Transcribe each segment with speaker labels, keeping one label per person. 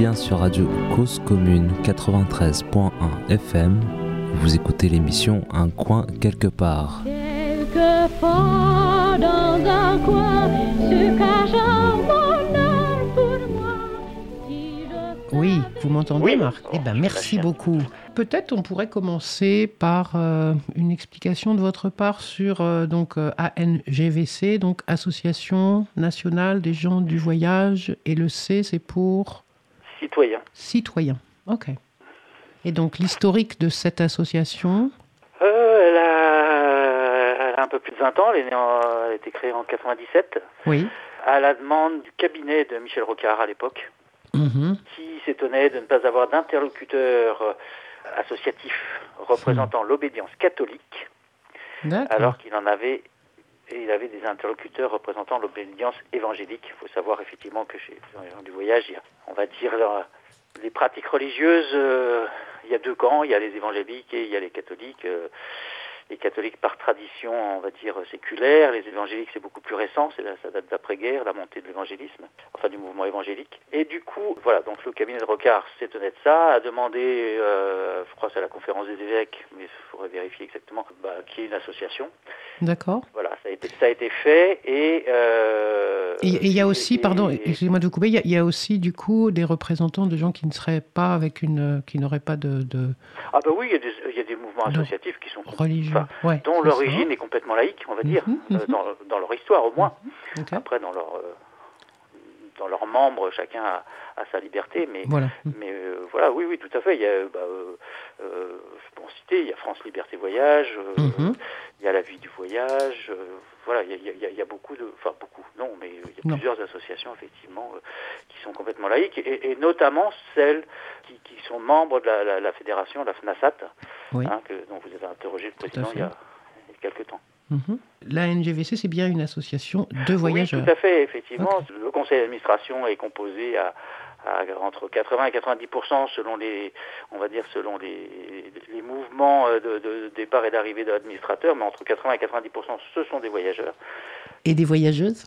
Speaker 1: bien sur Radio Cause Commune 93.1 FM. Vous écoutez l'émission Un coin quelque part.
Speaker 2: Quelquefois dans un coin se cache un bonheur pour moi. Si je
Speaker 3: Oui, vous m'entendez,
Speaker 4: Oui.
Speaker 3: Marc? Eh ben, merci beaucoup. Peut-être on pourrait commencer par euh, une explication de votre part sur euh, donc euh, ANGVC, donc Association nationale des gens du voyage, et le C, c'est pour
Speaker 4: Citoyen.
Speaker 3: citoyens. Ok. Et donc l'historique de cette association.
Speaker 4: Euh, elle, a, elle a un peu plus de 20 ans, elle, est née en- elle a été créée en 97,
Speaker 3: Oui.
Speaker 4: à la demande du cabinet de Michel Rocard à l'époque,
Speaker 3: Mhm.
Speaker 4: qui s'étonnait de ne pas avoir d'interlocuteur euh, associatif représentant l'obédience catholique, alors qu'il en avait et il avait des interlocuteurs représentant l'obédience évangélique. Il faut savoir effectivement que chez les du voyage, on va dire, les pratiques religieuses, euh, il y a deux camps, il y a les évangéliques et il y a les catholiques. euh, les catholiques par tradition, on va dire, séculaire, les évangéliques c'est beaucoup plus récent, c'est ça date d'après-guerre, la montée de l'évangélisme, enfin du mouvement évangélique. Et du coup, voilà, donc le cabinet de Rocard s'étonnait de ça, a demandé, euh, je crois que c'est à la conférence des évêques, mais il faudrait vérifier exactement, bah, qu'il y ait une association.
Speaker 3: D'accord.
Speaker 4: Voilà, ça a été, ça a été fait et... euh,
Speaker 3: Et et il y a aussi,
Speaker 4: et-
Speaker 3: pardon, excusez-moi de vous couper, il y, a, il y a aussi du coup des représentants de gens qui ne seraient pas avec une, qui n'auraient pas de, de
Speaker 4: Ah bah oui, il y a des, il y a des mouvements associatifs qui sont...
Speaker 3: religieux.
Speaker 4: Enfin,
Speaker 3: Ouais,
Speaker 4: dont l'origine est complètement laïque, on va dire,
Speaker 3: Mhm,
Speaker 4: euh,
Speaker 3: mhm.
Speaker 4: dans, dans leur histoire au moins.
Speaker 3: Ok.
Speaker 4: Après, dans leur, euh, dans leurs membres, chacun a, a sa liberté, mais,
Speaker 3: Voilà.
Speaker 4: mais euh, voilà, oui, oui, tout à fait. Il y a, bah, euh, euh, il y a France Liberté Voyage, euh,
Speaker 3: Mhm.
Speaker 4: il y a la vie du voyage, voilà, il y, a, il y a- il y a beaucoup de, enfin beaucoup, non, mais il y a
Speaker 3: Non.
Speaker 4: plusieurs associations effectivement qui sont complètement laïques, et, et notamment celles qui, qui sont membres de la, la- la fédération, la FNASAT,
Speaker 3: Oui.
Speaker 4: hein, que, dont vous avez interrogé le président il y a quelques temps.
Speaker 3: Mhm. La NGVC, c'est bien une association de voyageurs.
Speaker 4: Oui, tout à fait, effectivement. Le conseil d'administration est composé à, à entre 80 et 90 selon les, on va dire selon les, les mouvements euh, de, de départ et d'arrivée de l'administrateur, mais entre 80 et 90 ce sont des voyageurs
Speaker 3: Et des voyageuses?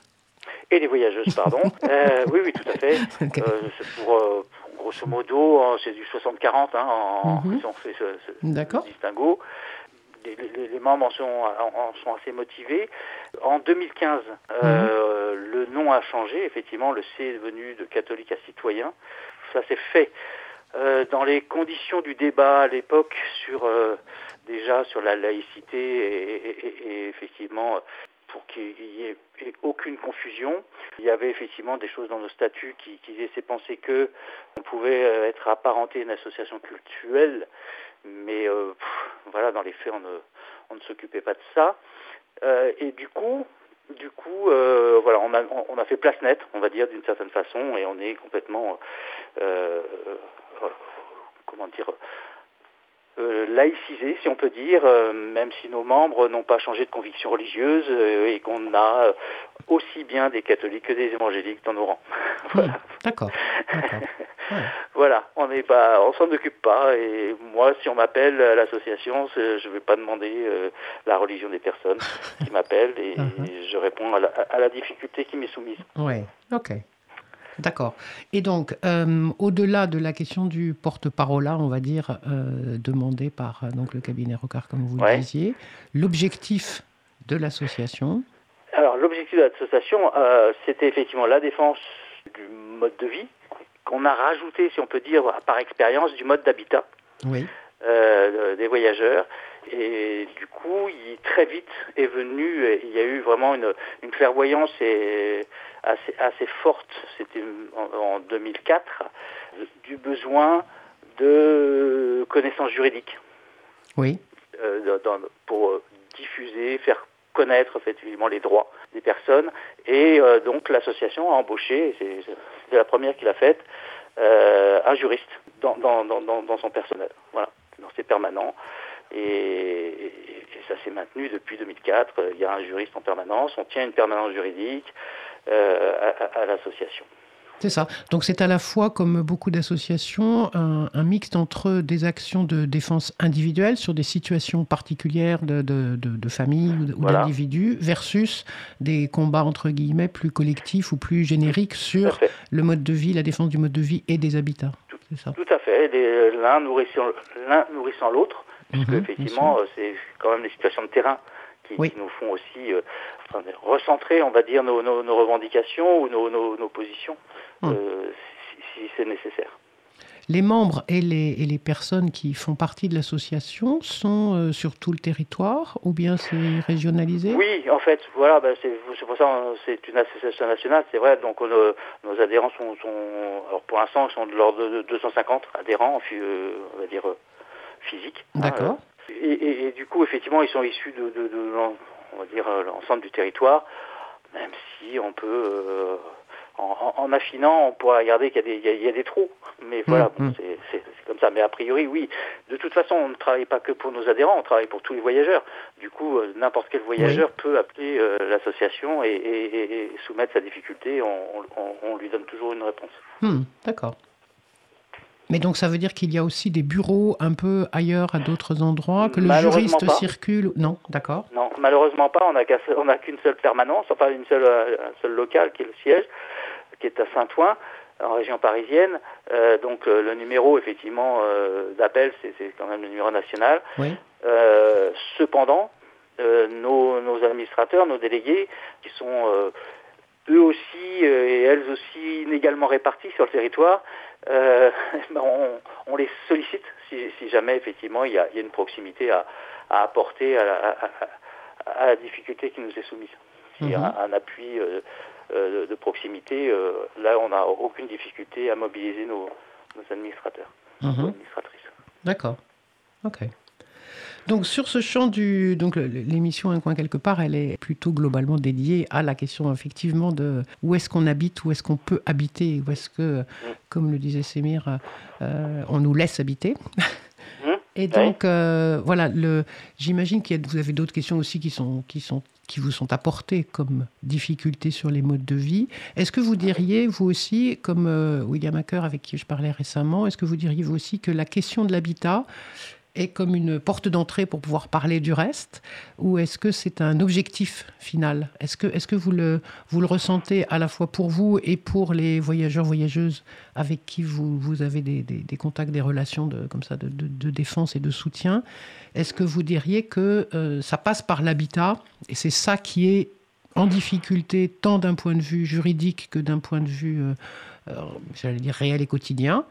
Speaker 4: Et des voyageuses, pardon. Euh, oui, oui, tout à fait. Euh, pour, euh, grosso modo, euh, c'est du 60-40, hein, en, si on fait ce, ce- ce
Speaker 3: D'accord.
Speaker 4: distinguo. Les, les- les membres en sont, en- sont assez motivés. En 2015, euh, le nom a changé. Effectivement, le C est devenu de catholique à citoyen. Ça s'est fait euh, dans les conditions du débat à l'époque sur euh, déjà sur la laïcité et, et- et- et effectivement pour qu'il y ait aucune confusion. Il y avait effectivement des choses dans nos statuts qui, qui laissaient penser que on pouvait être apparenté à une association cultuelle, mais euh, pff, voilà, dans les faits, on ne, on ne s'occupait pas de ça. Euh, et du coup, du coup, euh, voilà, on a, on a fait place nette, on va dire d'une certaine façon, et on est complètement, comment dire, laïcisé, si on peut dire, même si nos membres n'ont pas changé de conviction religieuse et qu'on a aussi bien des catholiques que des évangéliques dans nos rangs. voilà.
Speaker 3: D'accord. Ouais.
Speaker 4: Voilà, on n'est pas, on s'en occupe pas. Et moi, si on m'appelle à l'association, je vais pas demander euh, la religion des personnes qui m'appellent et
Speaker 3: Mhm.
Speaker 4: je réponds à la, à la difficulté qui m'est soumise.
Speaker 3: Ouais. Ok. D'accord. Et donc, euh, au-delà de la question du porte-parole, on va dire, euh, demandé par donc, le cabinet Rocard, comme vous le disiez, l'objectif de l'association,
Speaker 4: Alors, l'objectif de l'association, euh, c'était effectivement la défense du mode de vie, qu'on a rajouté, si on peut dire, par expérience, du mode d'habitat.
Speaker 3: oui,
Speaker 4: euh, des voyageurs. Et du coup, il, très vite est venu, et il y a eu vraiment une, une clairvoyance et assez, assez forte, c'était en, en 2004, du besoin de connaissances juridiques
Speaker 3: oui,
Speaker 4: euh, dans- pour diffuser, faire connaître effectivement les droits des personnes. Et euh, donc l'association a embauché, c'est la première qui l'a faite, euh, un juriste dans, dans, dans, dans- son personnel, voilà, dans ses. Et, ça s'est maintenu depuis 2004. Il y a un juriste en permanence, on tient une permanence juridique euh, à l'association.
Speaker 3: C'est ça. Donc c'est à la fois, comme beaucoup d'associations, un, un mixte entre des actions de défense individuelle sur des situations particulières de, de, de, de famille ou,
Speaker 4: Voilà.
Speaker 3: d'individus, versus des combats entre guillemets plus collectifs ou plus génériques sur le mode de vie, la défense du mode de vie et des habitats. Ça.
Speaker 4: Tout à fait. L'un nourrissant l'un nourrissant l'autre, puisque
Speaker 3: Mhm,
Speaker 4: effectivement, euh, c'est quand même des situations de terrain qui,
Speaker 3: Oui.
Speaker 4: qui nous font aussi euh, enfin, recentrer, on va dire, nos, nos- nos revendications ou nos, positions,
Speaker 3: Mhm.
Speaker 4: euh, si, si c'est nécessaire.
Speaker 3: Les membres et les, et les personnes qui font partie de l'association sont euh, sur tout le territoire ou bien c'est régionalisé?
Speaker 4: Oui, en fait, voilà, ben, c'est pour ça c'est une association nationale, c'est vrai. Donc euh, nos adhérents sont, sont- alors pour l'instant, sont de l'ordre de 250 adhérents, on va dire physiques. hein,
Speaker 3: D'accord.
Speaker 4: Et, et- et du coup, effectivement, ils sont issus de, de- on va dire euh, l'ensemble du territoire, même si on peut, euh, en, en- affinant, on pourra regarder qu'il y, a des- il y a- il y a des trous. Mais voilà,
Speaker 3: Mhm.
Speaker 4: bon, c'est c'est- comme ça. Mais a priori, oui. De toute façon, on ne travaille pas que pour nos adhérents, on travaille pour tous les voyageurs. Du coup, euh, n'importe quel voyageur peut appeler euh, l'association et, et- et- et soumettre sa difficulté. On, on- on lui donne toujours une réponse.
Speaker 3: Hmm, D'accord. Mais donc ça veut dire qu'il y a aussi des bureaux un peu ailleurs à d'autres endroits, que le juriste
Speaker 4: pas.
Speaker 3: circule Non, d'accord.
Speaker 4: Non, malheureusement pas. On n'a qu'une seule permanence, enfin une seule, euh, un seul local qui est le siège, qui est à Saint-Ouen, en région parisienne. Euh, donc euh, le numéro effectivement euh, d'appel, c'est quand même le numéro national.
Speaker 3: Oui.
Speaker 4: Cependant, nos, nos administrateurs, nos délégués, qui sont eux aussi euh, et elles aussi inégalement répartis sur le territoire, euh, ben, on, on les sollicite si, si jamais effectivement il y a, il y a une proximité à, à apporter à la, à- la difficulté qui nous est soumise. S'il y a
Speaker 3: Mhm.
Speaker 4: un, appui euh, de, de proximité, euh, là on n'a aucune difficulté à mobiliser nos, nos administrateurs, nos
Speaker 3: Mhm.
Speaker 4: administratrices.
Speaker 3: D'accord. Ok. Donc sur ce champ du donc l'émission Un coin quelque part, elle est plutôt globalement dédiée à la question effectivement de où est-ce qu'on habite, où est-ce qu'on peut habiter, où est-ce que, comme le disait Sémir, euh, on nous laisse habiter.
Speaker 4: Mhm.
Speaker 3: Et donc euh, voilà, le, j'imagine que vous avez d'autres questions aussi qui sont qui sont qui vous sont apportées comme difficultés sur les modes de vie. Est-ce que vous diriez, vous aussi, comme euh, William Hacker avec qui je parlais récemment, est-ce que vous diriez vous aussi que la question de l'habitat est comme une porte d'entrée pour pouvoir parler du reste Ou est-ce que c'est un objectif final? Est-ce que, est que vous, le, vous le ressentez à la fois pour vous et pour les voyageurs, voyageuses avec qui vous, vous avez des, des- contacts, des relations de, comme ça, de- de défense et de soutien? Est-ce que vous diriez que euh, ça passe par l'habitat et c'est ça qui est en difficulté tant d'un point de vue juridique que d'un point de vue, euh, euh, j'allais dire, réel et quotidien?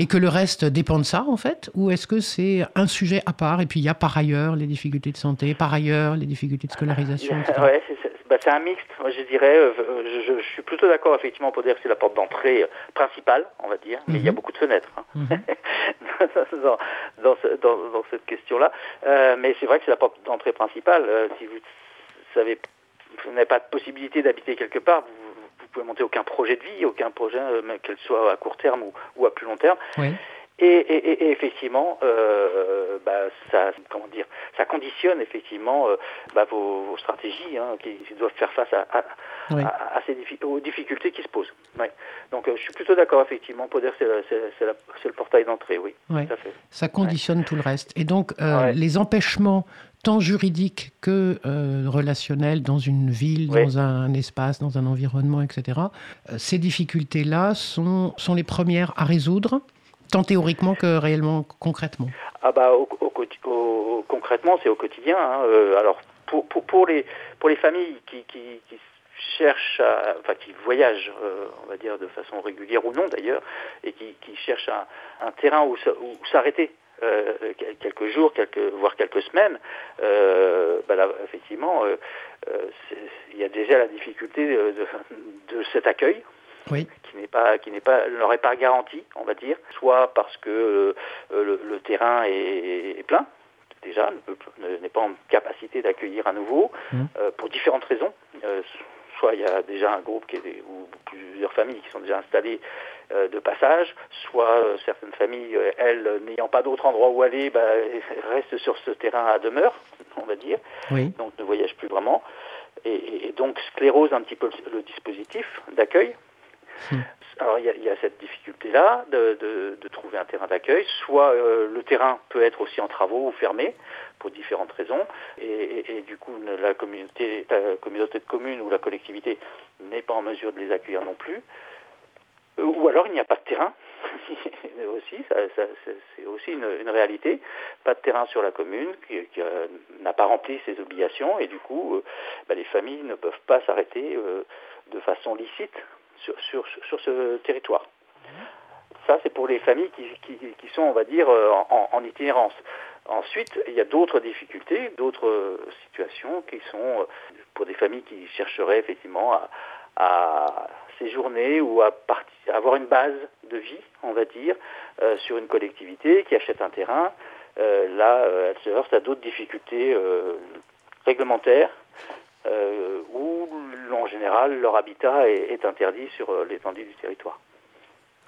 Speaker 3: Et que le reste dépend de ça, en fait Ou est-ce que c'est un sujet à part, et puis il y a par ailleurs les difficultés de santé, par ailleurs les difficultés de scolarisation.
Speaker 4: Ouais, c'est- bah, c'est un mixte, moi, je dirais. euh, je, je- suis plutôt d'accord, effectivement, pour dire que c'est la porte d'entrée euh, principale, on va dire, mais il y a
Speaker 3: Mhm.
Speaker 4: beaucoup de fenêtres hein,
Speaker 3: Mhm.
Speaker 4: dans, dans, ce- dans- dans cette question-là. Euh, mais c'est vrai que c'est la porte d'entrée principale. Euh, si vous savez, vous n'avez pas de possibilité d'habiter quelque part, vous pouvez monter aucun projet de vie, aucun projet, euh, qu'elle soit à court terme ou, ou à plus long terme.
Speaker 3: Oui.
Speaker 4: Et, et- et- et effectivement, euh, bah, ça, comment dire, ça conditionne effectivement euh, bah, vos, vos stratégies hein, qui, qui doivent faire face à, à-
Speaker 3: Oui.
Speaker 4: à- à ces diffi- aux difficultés qui se posent. Ouais. Donc euh, je suis plutôt d'accord effectivement que c'est le portail d'entrée, oui,
Speaker 3: Ouais.
Speaker 4: fait.
Speaker 3: Ça conditionne tout le reste. Et donc, les empêchements, tant juridiques que euh, relationnels, dans une ville, dans un espace, dans un environnement, etc., euh, ces difficultés-là sont, sont les premières à résoudre, tant théoriquement que réellement, concrètement.
Speaker 4: Ah bah au, au quoti- au- concrètement c'est au quotidien. hein. Euh, alors pour, pour, pour les pour les familles qui, qui, qui cherchent, à- enfin qui voyagent, euh, on va dire de façon régulière ou non d'ailleurs, et qui, qui cherchent un, un terrain où s'arrêter. Euh, quel- quelques jours, quelques, voire quelques semaines, euh, bah là, effectivement, euh, il y a déjà la difficulté de, de- de cet accueil,
Speaker 3: Oui.
Speaker 4: qui n'est pas qui n'est pas est pas garanti, on va dire, soit parce que le, le terrain est, est plein déjà, n'est pas en capacité d'accueillir à nouveau, euh, pour différentes raisons. Euh, soit il y a déjà un groupe qui est, ou plusieurs familles qui sont déjà installées de passage, soit euh, certaines familles, euh, elles, n'ayant pas d'autre endroit où aller, bah, restent sur ce terrain à demeure, on va dire
Speaker 3: Oui.
Speaker 4: donc ne voyage plus vraiment, et, donc sclérose un petit peu le, le dispositif d'accueil.
Speaker 3: Hmm.
Speaker 4: Alors il y, a, il y a cette difficulté-là de, de- de trouver un terrain d'accueil. Soit euh, le terrain peut être aussi en travaux ou fermé pour différentes raisons, et, et- et du coup la communauté, la communauté de communes ou la collectivité n'est pas en mesure de les accueillir non plus. Euh, Ou alors il n'y a pas de terrain. aussi, ça- c'est aussi une, réalité. Pas de terrain sur la commune qui, euh, n'a pas rempli ses obligations et du coup, euh, bah, les familles ne peuvent pas s'arrêter de façon licite sur, ce territoire. Ça, c'est pour les familles qui, sont, on va dire, en, itinérance. Ensuite, il y a d'autres difficultés, d'autres situations qui sont pour des familles qui chercheraient effectivement à séjourner ou à partir, avoir une base de vie, on va dire, euh, sur une collectivité qui achète un terrain. Euh, là, euh, elles se heurtent à d'autres difficultés réglementaires où, en général, leur habitat est, est interdit sur l'étendue du territoire.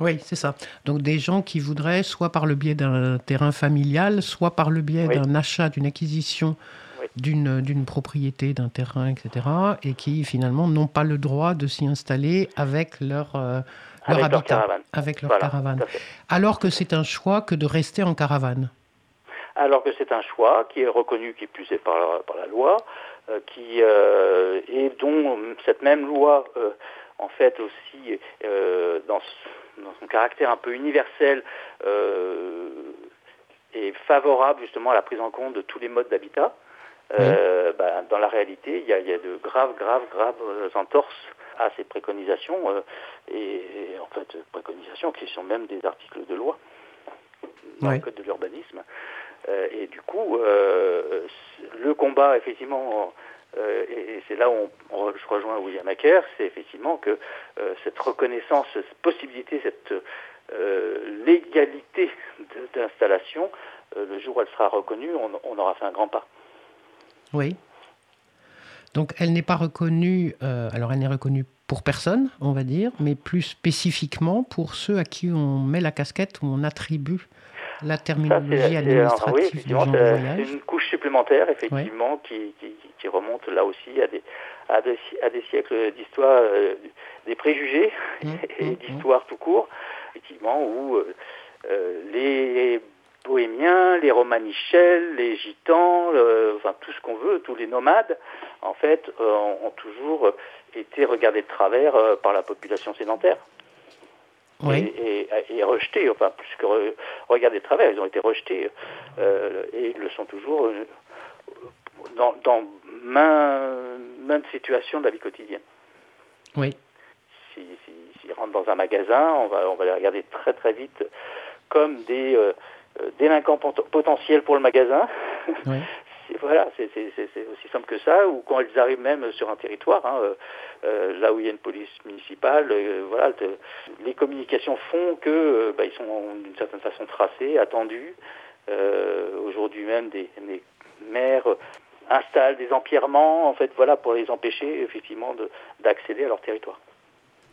Speaker 3: Oui, c'est ça. Donc des gens qui voudraient, soit par le biais d'un terrain familial, soit par le biais
Speaker 4: Oui.
Speaker 3: d'un achat, d'une acquisition. D'une d'une propriété, d'un terrain, etc., et qui finalement n'ont pas le droit de s'y installer avec leur, euh, leur
Speaker 4: Avec leur
Speaker 3: habitat,
Speaker 4: caravane.
Speaker 3: avec leur
Speaker 4: Voilà,
Speaker 3: caravane. Alors que c'est un choix que de rester en caravane.
Speaker 4: alors que c'est un choix qui est reconnu, qui plus est par, par la loi, euh, qui euh, et dont cette même loi, en fait aussi, dans, son caractère un peu universel, est favorable justement à la prise en compte de tous les modes d'habitat. Euh, bah, dans la réalité, il y a, il y a de graves, graves, graves euh, entorses à ces préconisations, euh, et, et en fait préconisations qui sont même des articles de loi dans
Speaker 3: Ouais.
Speaker 4: le code de l'urbanisme. Euh, et du coup, le combat, effectivement, et, et c'est là où on- on- je rejoins William Acker, c'est effectivement que cette reconnaissance, cette possibilité, cette légalité d'installation, le jour où elle sera reconnue, on, on aura fait un grand pas.
Speaker 3: Oui. Donc elle n'est pas reconnue, euh, alors elle n'est reconnue pour personne, on va dire, mais plus spécifiquement pour ceux à qui on met la casquette ou on attribue la
Speaker 4: Ça,
Speaker 3: terminologie
Speaker 4: c'est-
Speaker 3: administrative
Speaker 4: oui,
Speaker 3: des
Speaker 4: effectivement,
Speaker 3: gens du
Speaker 4: c'est une couche supplémentaire, effectivement, qui, qui, qui remonte là aussi à des, à des, à des siècles d'histoire, euh, des préjugés
Speaker 3: Mmh,
Speaker 4: et
Speaker 3: mmh,
Speaker 4: d'histoire tout court, effectivement, où euh, les bohémiens, les romanichels, les gitans, enfin tout ce qu'on veut, tous les nomades, en fait, euh, ont toujours été regardés de travers euh, par la population sédentaire
Speaker 3: Oui.
Speaker 4: et, et, et rejetés, enfin plus que re- regardés de travers, ils ont été rejetés euh, et ils le sont toujours dans, dans main, maintes situations de la vie quotidienne.
Speaker 3: Oui.
Speaker 4: Si- si- S'ils rentrent dans un magasin, on va, on va les regarder très très vite comme des euh, délinquants pot- potentiels pour le magasin.
Speaker 3: Oui.
Speaker 4: Voilà, c'est aussi simple que ça, ou quand ils arrivent même sur un territoire, hein, euh, euh, là où il y a une police municipale, euh, voilà, te- les communications font que euh, bah, ils sont d'une certaine façon tracés, attendus. Euh, Aujourd'hui même, des, des maires installent des empierrements, en fait, voilà, pour les empêcher effectivement de- d'accéder à leur territoire.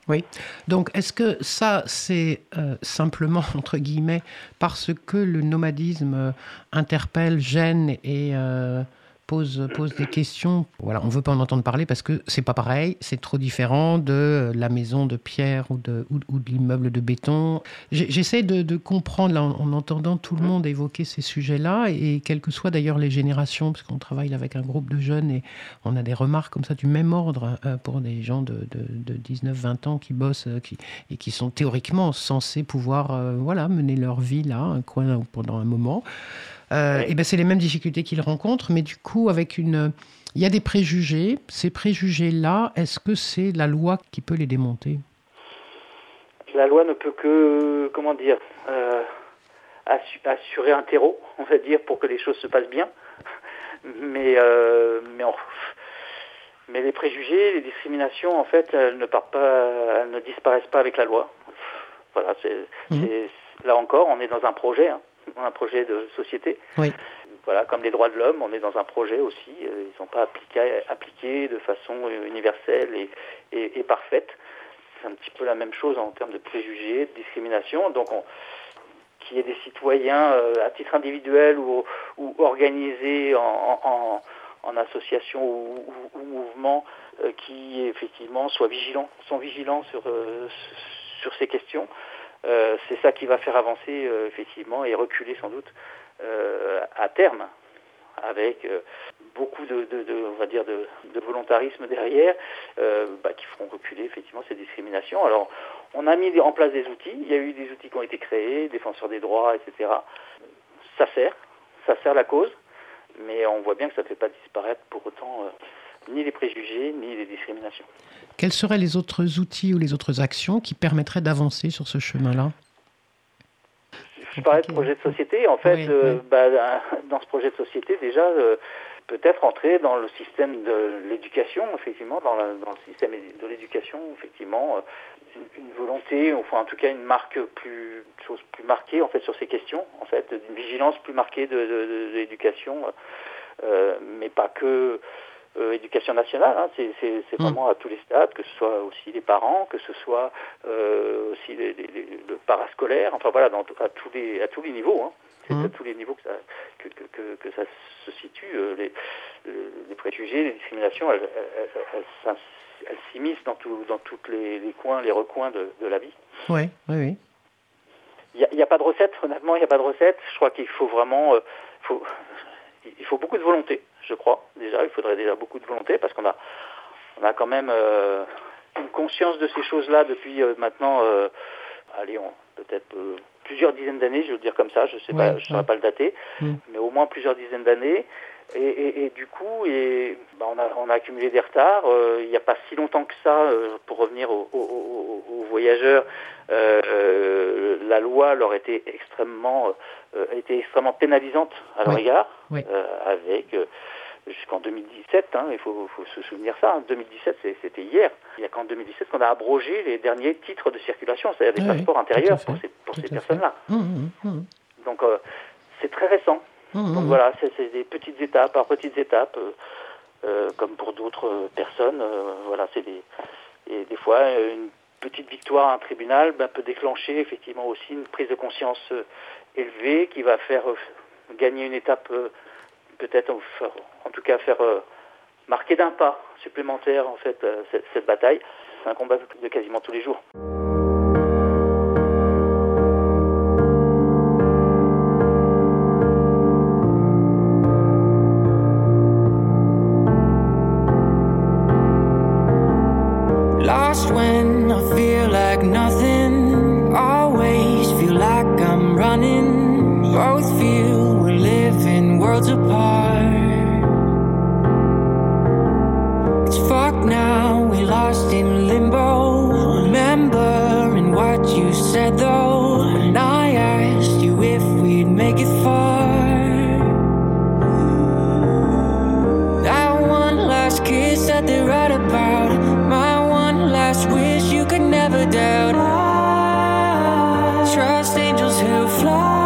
Speaker 3: Oui. Donc, est-ce que ça, c'est euh, simplement, entre guillemets, parce que le nomadisme euh, interpelle, gêne et euh, pose, pose des questions Voilà, on ne veut pas en entendre parler parce que c'est pas pareil, c'est trop différent de euh, la maison de pierre ou de, ou, ou de l'immeuble de béton. J'essaie de, de comprendre, là, en, en entendant tout le monde évoquer ces sujets-là, et quelles que soient d'ailleurs les générations, parce qu'on travaille avec un groupe de jeunes et on a des remarques comme ça du même ordre euh, pour des gens de, de, de 19-20 ans qui bossent euh, qui, et qui sont théoriquement censés pouvoir euh, voilà, mener leur vie là, un coin pendant un moment. Euh,
Speaker 4: Oui.
Speaker 3: Et ben c'est les mêmes difficultés qu'ils rencontrent, mais du coup, avec une. Il y a des préjugés. Ces préjugés-là, est-ce que c'est la loi qui peut les démonter?
Speaker 4: La loi ne peut que, comment dire, euh, assu- assurer un terreau, on va dire, pour que les choses se passent bien. Mais, euh, mais, on- mais les préjugés, les discriminations, en fait, elles ne partent pas, elles ne disparaissent pas avec la loi. Voilà, c'est, c'est- là encore, on est dans un projet, hein, un projet de société.
Speaker 3: Oui.
Speaker 4: Voilà, comme les droits de l'homme, on est dans un projet aussi. euh, Ils ne sont pas appliqués, appliqués de façon euh, universelle et, et- et parfaite. C'est un petit peu la même chose en termes de préjugés, de discrimination. Donc, on, qu'il y ait des citoyens euh, à titre individuel ou, ou organisés en, en- en association ou, ou, ou mouvement euh, qui effectivement soient vigilants, sont vigilants sur, euh, sur ces questions. Euh, c'est ça qui va faire avancer euh, effectivement et reculer sans doute euh, à terme avec beaucoup de, on va dire de, volontarisme derrière bah, qui feront reculer effectivement ces discriminations. Alors on a mis en place des outils, il y a eu des outils qui ont été créés, défenseurs des droits, etc. Ça sert, ça sert la cause, mais on voit bien que ça ne fait pas disparaître pour autant ni les préjugés ni les discriminations.
Speaker 3: Quels seraient les autres outils ou les autres actions qui permettraient d'avancer sur ce chemin-là?
Speaker 4: Je parlais de projet de société. En fait,
Speaker 3: Oui,
Speaker 4: euh,
Speaker 3: oui.
Speaker 4: bah, dans ce projet de société, déjà, euh, peut-être entrer dans le système de l'éducation, effectivement, dans, la- dans le système de l'éducation, effectivement, euh, une, une volonté, enfin en tout cas une marque plus, une chose plus marquée en fait sur ces questions, en fait, une vigilance plus marquée de, de- de- de l'éducation, euh, mais pas que euh, éducation nationale, hein, c'est c'est- c'est
Speaker 3: Mm.
Speaker 4: vraiment à tous les stades, que ce soit aussi les parents, que ce soit euh, aussi les, les- les- le parascolaire, enfin voilà, dans, à, tous les, à tous les niveaux. Hein. C'est
Speaker 3: Mm.
Speaker 4: à tous les niveaux que ça, que, que, que, que ça se situe. euh, les, les préjugés, les discriminations, elles, elles, elles- s'immiscent dans, tout, dans tous les, coins, les recoins de, de la vie.
Speaker 3: Oui, oui, oui.
Speaker 4: Il n'y a, a, pas de recette, honnêtement, il n'y a pas de recette. Je crois qu'il faut vraiment... Faut, il faut beaucoup de volonté, je crois, déjà. Il faudrait déjà beaucoup de volonté parce qu'on a, on a quand même euh, une conscience de ces choses-là depuis euh, maintenant, euh, allez, peut-être plusieurs dizaines d'années, je veux dire comme ça, je sais
Speaker 3: Ouais,
Speaker 4: pas, je ne saurais
Speaker 3: ouais.
Speaker 4: pas le dater, mais au moins plusieurs dizaines d'années. Et, et- et du coup, et, bah, on, a, on a accumulé des retards. Euh, il n'y a pas si longtemps que ça, euh, pour revenir aux, aux- voyageurs, euh, la loi leur était extrêmement, était extrêmement pénalisante à leur
Speaker 3: Oui.
Speaker 4: égard,
Speaker 3: Oui.
Speaker 4: avec jusqu'en 2017. hein, il faut, faut se souvenir ça. hein, 2017, c'est- c'était hier. Il n'y a qu'en 2017 qu'on a abrogé les derniers titres de circulation, c'est-à-dire des
Speaker 3: Oui,
Speaker 4: passeports intérieurs pour ces, pour ces personnes-là.
Speaker 3: Hum, hum, hum.
Speaker 4: Donc c'est très récent.
Speaker 3: Hum,
Speaker 4: Donc
Speaker 3: hum.
Speaker 4: voilà, c'est des petites étapes, par petites étapes, euh, euh, comme pour d'autres euh, personnes. euh, voilà, c'est des et des fois une petite victoire à un tribunal ben, peut déclencher effectivement aussi une prise de conscience euh, élevée qui va faire gagner une étape, peut-être en tout cas faire marquer d'un pas supplémentaire en fait cette, cette bataille. C'est un combat de quasiment tous les jours.
Speaker 5: Fly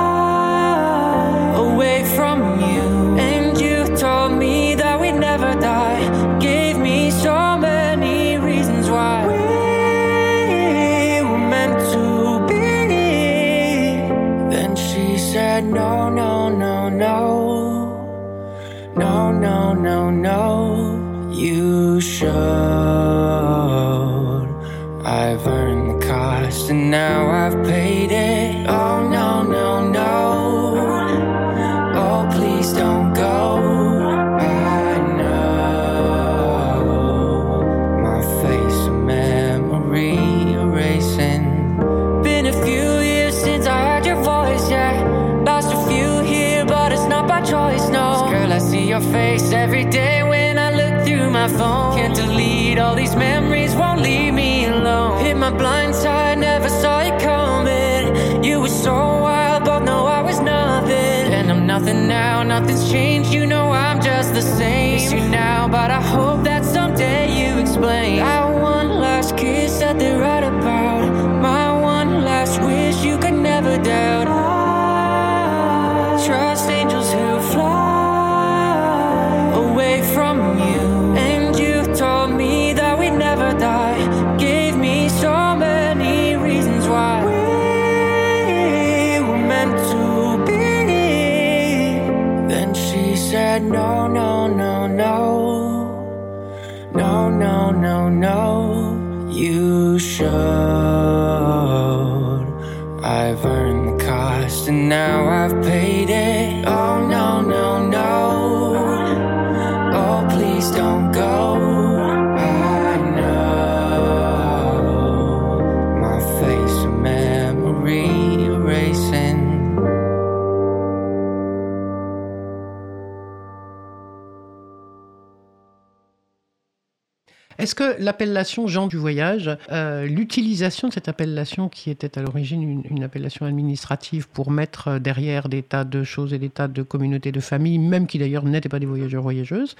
Speaker 3: Est-ce que l'appellation Jean du voyage, euh, l'utilisation de cette appellation qui était à l'origine une, une appellation administrative pour mettre euh, derrière des tas de choses et des tas de communautés de familles, même qui d'ailleurs n'étaient pas des voyageurs voyageuses,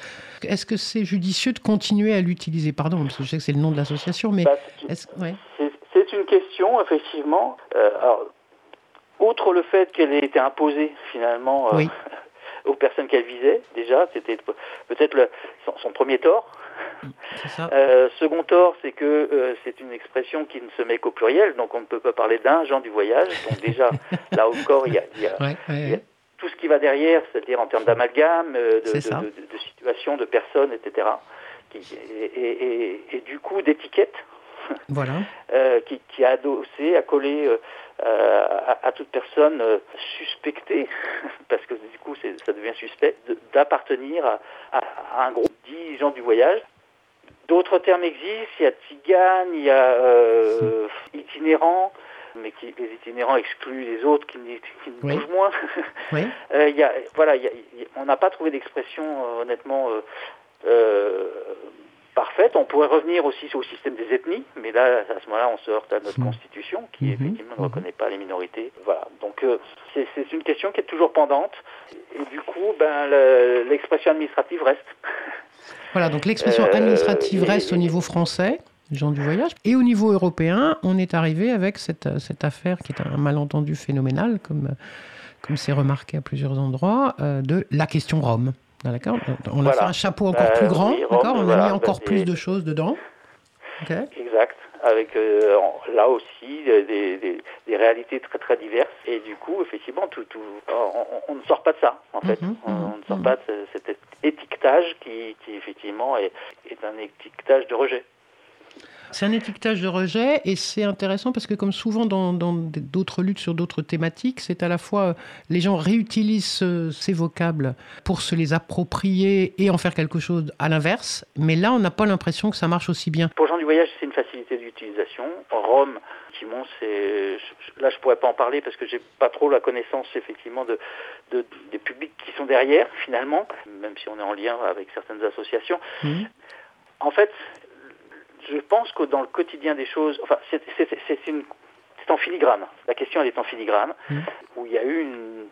Speaker 3: est-ce que c'est judicieux de continuer à l'utiliser? Pardon, parce que je sais que c'est le nom de l'association, mais
Speaker 4: Bah, c'est-
Speaker 3: ouais.
Speaker 4: Une question, effectivement. Euh, alors, outre le fait qu'elle ait été imposée finalement euh,
Speaker 3: Oui.
Speaker 4: aux personnes qu'elle visait, déjà, c'était pe- peut-être son premier tort.
Speaker 3: Ça
Speaker 4: Euh, second tort, c'est que euh, c'est une expression qui ne se met qu'au pluriel, donc on ne peut pas parler d'un Jean du voyage. Donc déjà, là encore, il y a, il y a-
Speaker 3: Ouais, ouais,
Speaker 4: il y a
Speaker 3: ouais.
Speaker 4: tout ce qui va derrière, c'est-à-dire en termes d'amalgame, euh, de, de,
Speaker 3: ça.
Speaker 4: de, de situations, de personnes, etc. Qui- et, et- et- et du coup d'étiquettes
Speaker 3: Voilà.
Speaker 4: euh, qui, qui a adossé, a collé euh, à, à toute personne euh, suspectée, parce que du coup ça devient suspect, d'appartenir à, à- à un groupe dit gens du voyage. D'autres termes existent, il y a tigane, il y a euh, itinérant, mais qui, les itinérants excluent les autres qui, qui ne
Speaker 3: Oui.
Speaker 4: bougent moins.
Speaker 3: Oui.
Speaker 4: Y a, voilà, il y a- il y a- on n'a pas trouvé d'expression honnêtement parfaite. On pourrait revenir aussi au système des ethnies, mais là, à ce moment-là, on se heurte à notre
Speaker 3: Mhm.
Speaker 4: constitution qui
Speaker 3: Mhm.
Speaker 4: effectivement ne
Speaker 3: Mhm.
Speaker 4: reconnaît pas les minorités. Voilà. Donc euh, c'est une question qui est toujours pendante, et du coup, ben le- l'expression administrative reste.
Speaker 3: Voilà, donc l'expression
Speaker 4: Euh,
Speaker 3: administrative
Speaker 4: et-
Speaker 3: reste au niveau français, gens du voyage. Et au niveau européen, on est arrivé avec cette, cette affaire qui est un malentendu phénoménal, comme comme c'est remarqué à plusieurs endroits, euh, de la question Rome. D'accord On a
Speaker 4: Voilà.
Speaker 3: fait un chapeau encore
Speaker 4: Euh,
Speaker 3: plus grand,
Speaker 4: oui,
Speaker 3: d'accord On a mis encore plus de choses dedans.
Speaker 4: Exact. Avec euh, là aussi des, des, des réalités très très diverses et du coup effectivement tout, tout on, ne sort pas de ça en fait
Speaker 3: Mhm,
Speaker 4: on,
Speaker 3: mhm,
Speaker 4: on ne sort
Speaker 3: mhm.
Speaker 4: pas de ce- cet étiquetage qui, qui effectivement est, est un étiquetage de rejet
Speaker 3: C'est un étiquetage de rejet et c'est intéressant parce que comme souvent dans d'autres luttes sur d'autres thématiques, c'est à la fois euh, les gens réutilisent euh, ces vocables pour se les approprier et en faire quelque chose à l'inverse, mais là on n'a pas l'impression que ça marche aussi bien.
Speaker 4: pour gens du voyage c'est une facilité d'utilisation Rome effectivement c'est je- là je pourrais pas en parler parce que j'ai pas trop la connaissance effectivement de, de des publics qui sont derrière finalement même si on est en lien avec certaines associations
Speaker 3: Mhm.
Speaker 4: En fait, je pense que dans le quotidien des choses, enfin, c'est en filigrane. La question, elle est en filigrane,
Speaker 3: Mhm.
Speaker 4: où il y a eu une,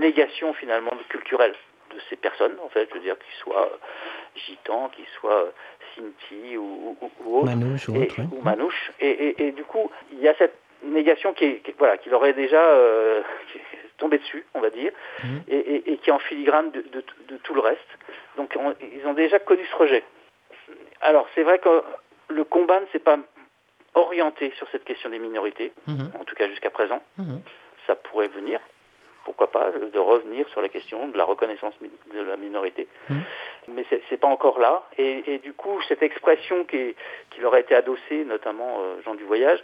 Speaker 4: négation finalement culturelle de ces personnes, en fait, je veux dire, qu'ils soient euh, gitans, qu'ils soient euh, Sinti ou, ou, ou autres,
Speaker 3: Manouche ou
Speaker 4: et-
Speaker 3: autre. oui.
Speaker 4: ou manouche. Et, et- et du coup, il y a cette négation qui, est, qui- voilà, qui leur est déjà euh, qui est tombée dessus, on va dire,
Speaker 3: Mhm.
Speaker 4: et, qui est en filigrane de, de- de tout le reste. Donc, on- ils ont déjà connu ce rejet. Alors, c'est vrai que le combat ne s'est pas orienté sur cette question des minorités,
Speaker 3: Mhm.
Speaker 4: en tout cas jusqu'à présent.
Speaker 3: Mhm.
Speaker 4: Ça pourrait venir, pourquoi pas, de revenir sur la question de la reconnaissance de la minorité.
Speaker 3: Mhm.
Speaker 4: Mais c'est c'est pas encore là. Et, et du coup, cette expression qui, est- qui leur a été adossée, notamment euh, gens du voyage,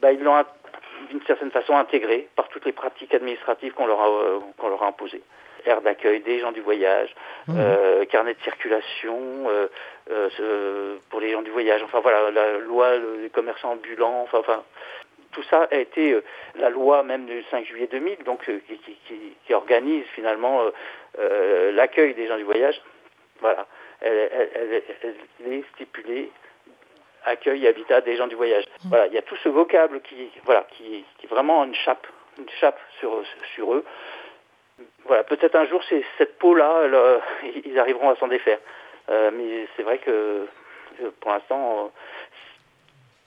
Speaker 4: bah, ils l'ont d'une certaine façon intégrée par toutes les pratiques administratives qu'on leur a, euh, qu'on leur a imposées. Aire d'accueil des gens du voyage,
Speaker 3: Mhm.
Speaker 4: euh, carnet de circulation euh, euh, ce- pour les gens du voyage. Enfin voilà, la loi des commerçants ambulants. Enfin, enfin, tout ça a été la loi même du 5 juillet 2000, donc qui, qui- qui- qui organise finalement l'accueil des gens du voyage. Voilà, elle, elle- elle- elle est stipulée accueil et habitat des gens du voyage. Voilà, il y a tout ce vocable qui, voilà, qui, vraiment une chape, une chape sur, sur eux. Voilà, peut-être un jour, c'est cette peau-là, euh, ils arriveront à s'en défaire. Euh, mais c'est vrai que euh, pour l'instant,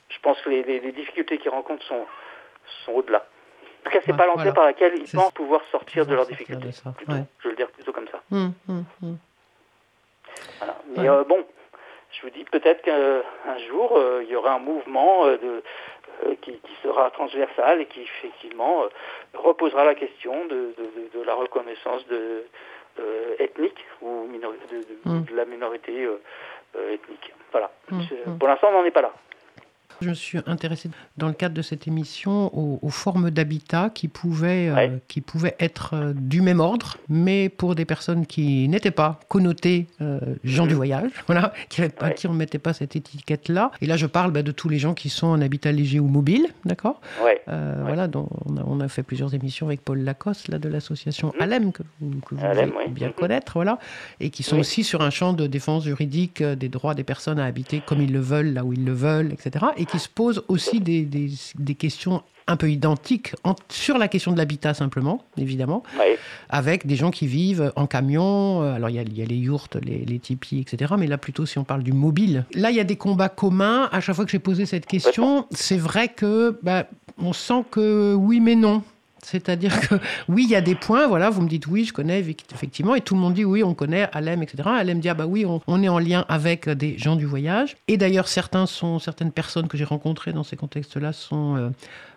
Speaker 4: je pense que les, les- les difficultés qu'ils rencontrent sont, sont au-delà. En tout cas, c'est
Speaker 3: Ouais,
Speaker 4: pas l'entrée
Speaker 3: voilà.
Speaker 4: par laquelle ils pensent pouvoir sortir de leurs difficultés.
Speaker 3: de
Speaker 4: Plutôt,
Speaker 3: ouais.
Speaker 4: Je veux le dire plutôt comme ça.
Speaker 3: Hum, hum, hum.
Speaker 4: Voilà. Mais
Speaker 3: Ouais.
Speaker 4: euh, bon, je vous dis peut-être qu'un jour, euh, il y aura un mouvement de, qui, qui sera transversal et qui effectivement euh, reposera la question de, de- la reconnaissance de, euh, ethnique ou minori- de, de-
Speaker 3: Mm.
Speaker 4: de la minorité euh, euh, ethnique. Voilà.
Speaker 3: Mm,
Speaker 4: C'est-
Speaker 3: mm.
Speaker 4: Pour l'instant, on n'en est pas là.
Speaker 3: Je me suis intéressée dans le cadre de cette émission aux, aux formes d'habitat qui pouvaient, euh, qui pouvaient être euh, du même ordre, mais pour des personnes qui n'étaient pas connotées euh, gens du voyage, voilà, qui,
Speaker 4: Mhm. Ouais.
Speaker 3: qui ne mettaient pas cette étiquette-là. Et là, je parle bah, de tous les gens qui sont en habitat léger ou mobile, d'accord?
Speaker 4: Ouais.
Speaker 3: Voilà, on, a, on a fait plusieurs émissions avec Paul Lacoste, là, de l'association
Speaker 4: Mhm.
Speaker 3: Alem, que vous, que vous
Speaker 4: Alem, oui.
Speaker 3: bien
Speaker 4: Mhm.
Speaker 3: connaître, voilà, et qui sont
Speaker 4: Oui.
Speaker 3: aussi sur un champ de défense juridique des droits des personnes à habiter comme ils le veulent, là où ils le veulent, etc. Et qui se posent aussi des, des- des questions un peu identiques en- sur la question de l'habitat simplement, évidemment, avec des gens qui vivent en camion. euh, Alors il y a, il y a les yourtes, les, les tipis, etc. Mais là plutôt si on parle du mobile. Là il y a des combats communs. À chaque fois que j'ai posé cette question, c'est vrai que bah, on sent que oui mais non. C'est-à-dire que oui, il y a des points, voilà, vous me dites oui, je connais effectivement, et tout le monde dit oui, on connaît Alem, etc. Alem dit ah bah oui, on, est en lien avec des gens du voyage. Et d'ailleurs, certaines personnes que j'ai rencontrées dans ces contextes-là sont euh,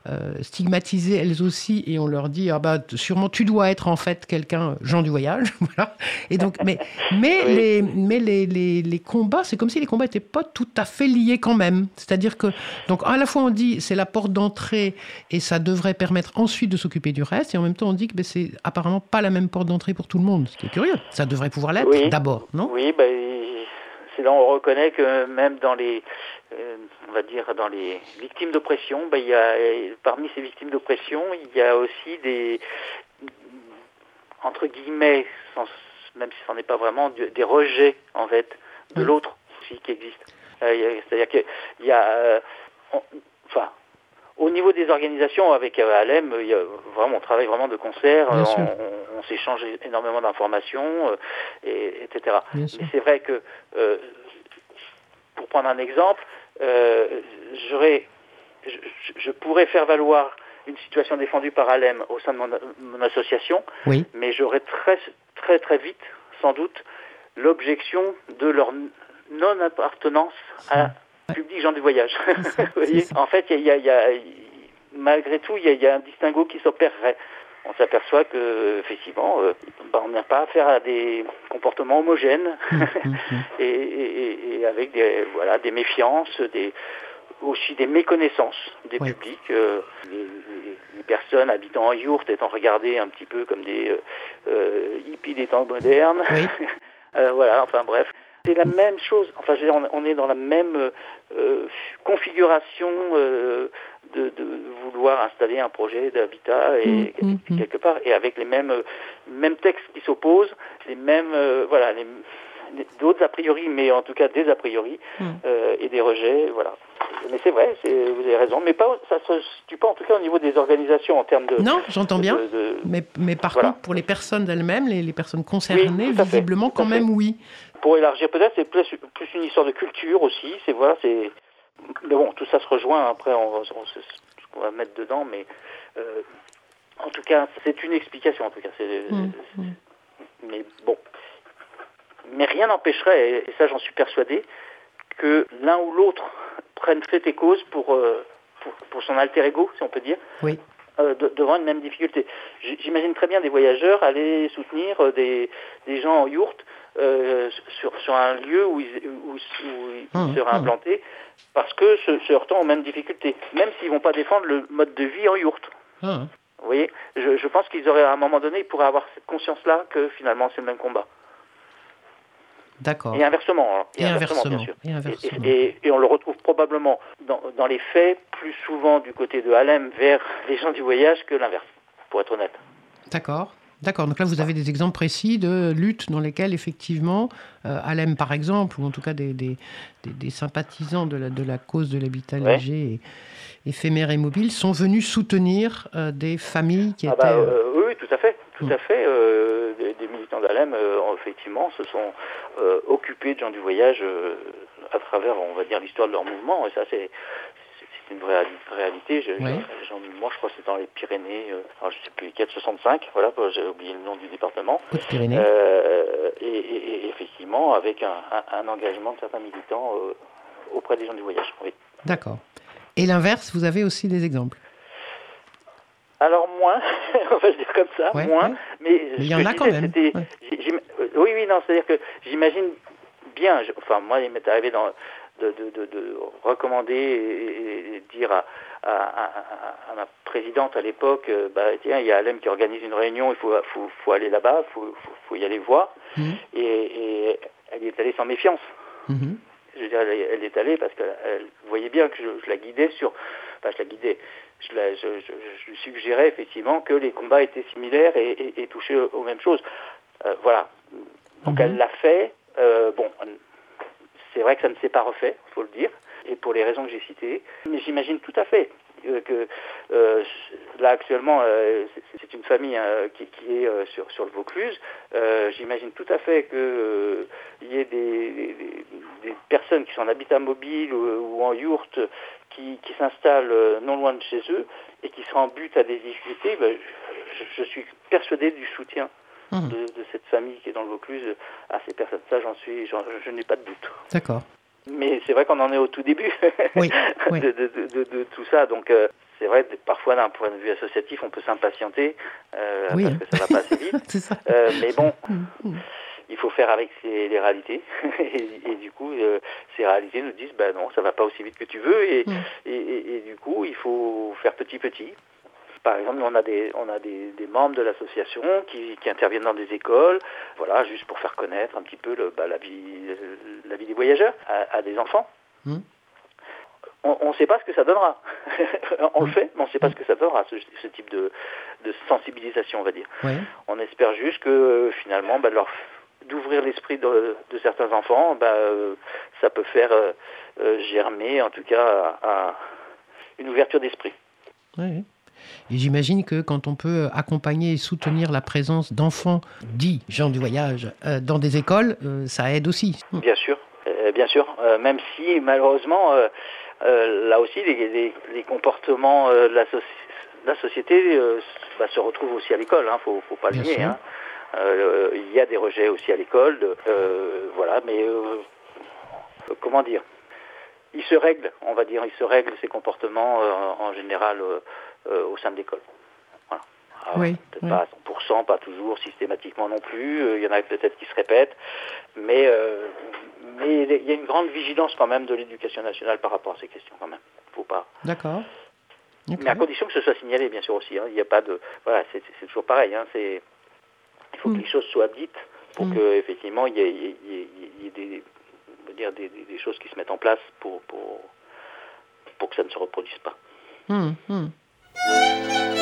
Speaker 3: euh, stigmatisées elles aussi, et on leur dit ah bah sûrement tu dois être en fait quelqu'un gens du voyage, voilà. Et donc, mais mais
Speaker 4: Oui.
Speaker 3: les mais les, les, les combats, c'est comme si les combats n'étaient pas tout à fait liés quand même. C'est-à-dire que donc à la fois on dit c'est la porte d'entrée et ça devrait permettre ensuite de s'occuper du reste, et en même temps on dit que ben, c'est apparemment pas la même porte d'entrée pour tout le monde, ce qui est curieux. Ça devrait pouvoir l'être
Speaker 4: Oui.
Speaker 3: d'abord, non?
Speaker 4: Oui, ben, c'est là on reconnaît que même dans les, euh, on va dire dans les victimes d'oppression, ben, il y a parmi ces victimes d'oppression, il y a aussi des entre guillemets, sans- même si ce n'en est pas vraiment, des rejets en fait de l'autre aussi qui. Euh, a- C'est-à-dire qu'il y a, euh, enfin. Au niveau des organisations, avec euh, Alem, il y a vraiment, on travaille vraiment de concert, euh, on, on s'échange énormément d'informations, euh, et, etc.
Speaker 3: Bien.
Speaker 4: Mais c'est vrai que, pour prendre un exemple, j'aurais, je, pourrais faire valoir une situation défendue par Alem au sein de mon, mon association,
Speaker 3: Oui.
Speaker 4: mais j'aurais très, très, très vite, sans doute, l'objection de leur non-appartenance à un public gens du voyage. Vous voyez en fait, il y a, y a- y a- malgré tout, il y, y a un distinguo qui s'opérerait. On s'aperçoit que, effectivement, euh, bah, on n'a pas affaire à des comportements homogènes
Speaker 3: Hum, hum, hum.
Speaker 4: et, et- et avec des, voilà, des méfiances, des, aussi des méconnaissances des
Speaker 3: Oui.
Speaker 4: publics. euh, les, les- personnes habitant en yourte étant regardées un petit peu comme des euh, euh, hippies des temps modernes.
Speaker 3: Oui.
Speaker 4: Euh, voilà, enfin bref. C'est la même chose, enfin je veux dire, on, on est dans la même euh, euh, configuration euh, de, de vouloir installer un projet d'habitat et
Speaker 3: Mm, mm, mm.
Speaker 4: quelque part, et avec les mêmes, mêmes textes qui s'opposent, les mêmes, euh, voilà, les, les- d'autres a priori, mais en tout cas des a priori, et des rejets, voilà. Mais c'est vrai, vous avez raison, mais pas, ça se situe pas en tout cas au niveau des organisations en termes de...
Speaker 3: Non, j'entends bien.
Speaker 4: de- de-
Speaker 3: Mais, mais par
Speaker 4: Voilà.
Speaker 3: contre, pour les personnes elles-mêmes, les, les personnes concernées,
Speaker 4: Oui,
Speaker 3: visiblement, quand même, oui.
Speaker 4: Pour élargir peut-être, c'est plus, plus une histoire de culture aussi. C'est voilà, c'est. Mais bon, tout ça se rejoint. Après, on, va- on sait ce qu'on va mettre dedans, mais euh, en tout cas, c'est une explication. En tout cas, c'est.
Speaker 3: Mm.
Speaker 4: Mais bon, mais rien n'empêcherait, et, et ça, j'en suis persuadé, que l'un ou l'autre prenne fait et cause pour, euh, pour pour son alter ego, si on peut dire.
Speaker 3: Oui.
Speaker 4: euh, de- devant une même difficulté. J'imagine très bien des voyageurs aller soutenir des, des gens en yourte euh, sur, sur un lieu où ils, où, où ils
Speaker 3: Mmh,
Speaker 4: seraient
Speaker 3: mmh.
Speaker 4: implantés parce que se, se heurtant aux mêmes difficultés, même s'ils vont pas défendre le mode de vie en yourte.
Speaker 3: Ah,
Speaker 4: Vous voyez, je, je pense qu'ils auraient à un moment donné, ils pourraient avoir cette conscience-là que finalement c'est le même combat.
Speaker 3: D'accord.
Speaker 4: Et inversement, hein.
Speaker 3: Et inversement.
Speaker 4: bien sûr.
Speaker 3: Et
Speaker 4: Et,
Speaker 3: inversement.
Speaker 4: et- et on le retrouve probablement dans, dans les faits plus souvent du côté de Halem vers les gens du voyage que l'inverse, pour être honnête.
Speaker 3: D'accord. D'accord. Donc là, vous avez des exemples précis de luttes dans lesquelles, effectivement, euh, Alem, par exemple, ou en tout cas des, des, des- des sympathisants de la, de la cause de l'habitat
Speaker 4: Ouais.
Speaker 3: léger et éphémère et mobile, sont venus soutenir euh, des familles qui
Speaker 4: Ah
Speaker 3: étaient...
Speaker 4: bah,
Speaker 3: euh,
Speaker 4: euh, oui, tout à fait, tout
Speaker 3: Mm.
Speaker 4: à fait. des, des militants d'Alem, effectivement, se sont occupés de gens du voyage à travers, on va dire, l'histoire de leur mouvement. Et ça, c'est c'est- une vraie réalité. Je-
Speaker 3: Oui.
Speaker 4: moi, je crois que c'est dans les Pyrénées. euh, alors, je sais plus, 465. Voilà, j'ai oublié le nom du département.
Speaker 3: Haute-Pyrénées.
Speaker 4: Euh, et, et- et effectivement, avec un, un- un engagement de certains militants euh, auprès des gens du voyage. Oui.
Speaker 3: D'accord. Et l'inverse, vous avez aussi des exemples?
Speaker 4: Alors moins, on va le dire comme ça,
Speaker 3: Ouais,
Speaker 4: moins,
Speaker 3: ouais.
Speaker 4: mais,
Speaker 3: Mais il y en a quand
Speaker 4: disais,
Speaker 3: même,
Speaker 4: Oui, oui, non, c'est-à-dire que j'imagine bien, je- enfin moi il m'est arrivé dans, de, de, de, de recommander et, et dire à, à, à- à ma présidente à l'époque, euh, bah tiens, il y a Alem qui organise une réunion, il faut, faut, faut aller là-bas, il faut, y aller voir.
Speaker 3: Mhm.
Speaker 4: Et, et elle y est allée sans méfiance.
Speaker 3: Mhm.
Speaker 4: Je veux dire, elle, elle est allée parce qu'elle elle voyait bien que je, je la guidais sur. Enfin, je la guidais. Je, la, je, suggérais effectivement que les combats étaient similaires et, et, et touchaient aux, aux mêmes choses. Euh, voilà. Donc
Speaker 3: Mhm.
Speaker 4: elle l'a fait. Euh, bon, c'est vrai que ça ne s'est pas refait, faut le dire, et pour les raisons que j'ai citées. Mais j'imagine tout à fait euh, que euh, là actuellement, euh, c'est- une famille hein, qui, est sur, le Vaucluse. J'imagine tout à fait que euh, il y ait des, personnes qui sont en habitat mobile ou, en yourte qui, s'installent non loin de chez eux et qui seraient en but à des difficultés. Ben, je suis persuadé du soutien
Speaker 3: Mhm.
Speaker 4: de, de cette famille qui est dans le Vaucluse à ces personnes. Ça, j'en suis, je n'ai pas de doute.
Speaker 3: D'accord.
Speaker 4: Mais c'est vrai qu'on en est au tout début
Speaker 3: Oui, oui.
Speaker 4: de, tout ça. Donc euh, c'est vrai que parfois d'un point de vue associatif, on peut s'impatienter euh,
Speaker 3: Oui,
Speaker 4: parce que ça va pas assez vite.
Speaker 3: C'est ça.
Speaker 4: Euh, mais bon,
Speaker 3: Mhm.
Speaker 4: il faut faire avec les réalités. et, et du coup, euh, ces réalités nous disent, bah non, ça va pas aussi vite que tu veux. Et,
Speaker 3: Mm.
Speaker 4: et, et- et du coup, il faut faire petit petit. Par exemple, on a des, on a des, des membres de l'association qui, qui interviennent dans des écoles, voilà, juste pour faire connaître un petit peu le, bah, la, vie, la vie des voyageurs à, à des enfants.
Speaker 3: Mm.
Speaker 4: On ne sait pas ce que ça donnera. on le fait, mais on ne sait pas ce que ça donnera, ce, ce type de, de sensibilisation, on va dire. On espère juste que finalement, bah, leur d'ouvrir l'esprit de, de certains enfants, bah, euh, ça peut faire euh, euh, germer, en tout cas, à- à une ouverture d'esprit.
Speaker 3: Et j'imagine que quand on peut accompagner et soutenir la présence d'enfants dits gens du voyage euh, dans des écoles, euh, ça aide aussi.
Speaker 4: Bien sûr, euh, bien sûr. Même si malheureusement, là aussi, les, les- les comportements de la, soci- la société bah, se retrouvent aussi à l'école. Hein, faut, faut pas le nier. hein. Il y a des rejets aussi à l'école. voilà, mais comment dire? Il se règle, on va dire, il se règle ces comportements euh, en général euh, au sein de l'école. Voilà.
Speaker 3: Oui,
Speaker 4: peut-être
Speaker 3: oui.
Speaker 4: pas à 100%, pas toujours, systématiquement non plus. Euh, Il y en a peut-être qui se répètent. Mais, euh, mais il y a une grande vigilance quand même de l'éducation nationale par rapport à ces questions quand même. Faut pas.
Speaker 3: D'accord.
Speaker 4: Mais à condition que ce soit signalé, bien sûr aussi. hein. Il n'y a pas de. Voilà, c'est toujours pareil. Hein. C'est. Il faut
Speaker 3: Mm.
Speaker 4: que les choses soient dites pour
Speaker 3: Mm.
Speaker 4: que effectivement il y ait, y y des, dire des, choses qui se mettent en place pour, pour, pour que ça ne se reproduise pas.
Speaker 3: Hum, hum.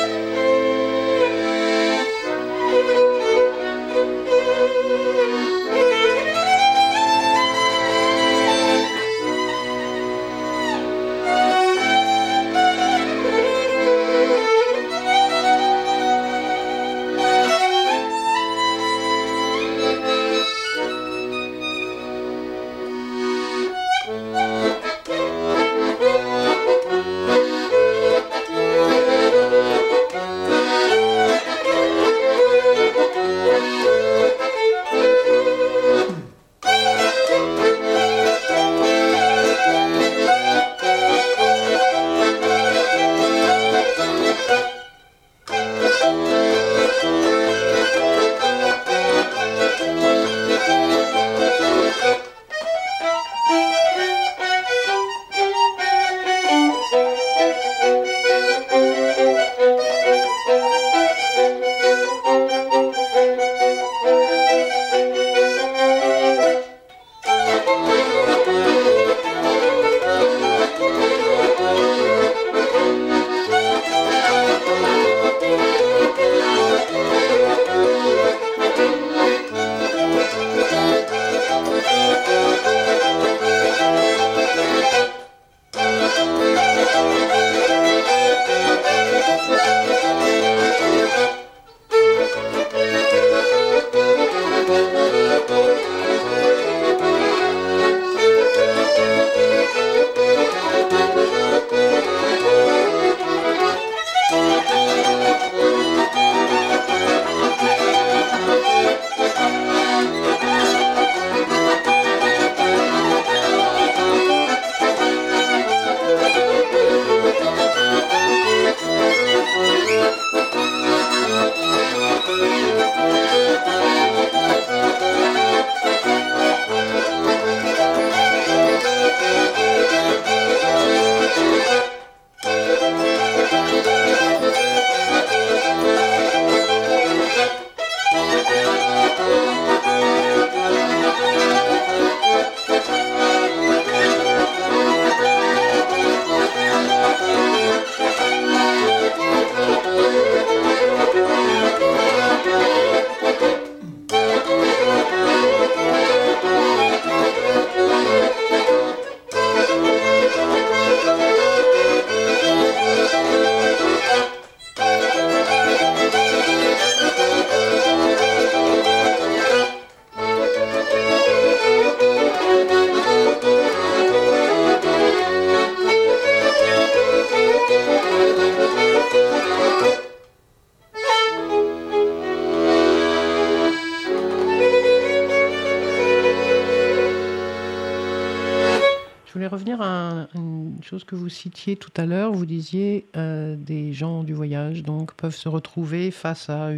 Speaker 3: Chose que vous citiez tout à l'heure. Vous disiez euh, des gens du voyage donc peuvent se retrouver face à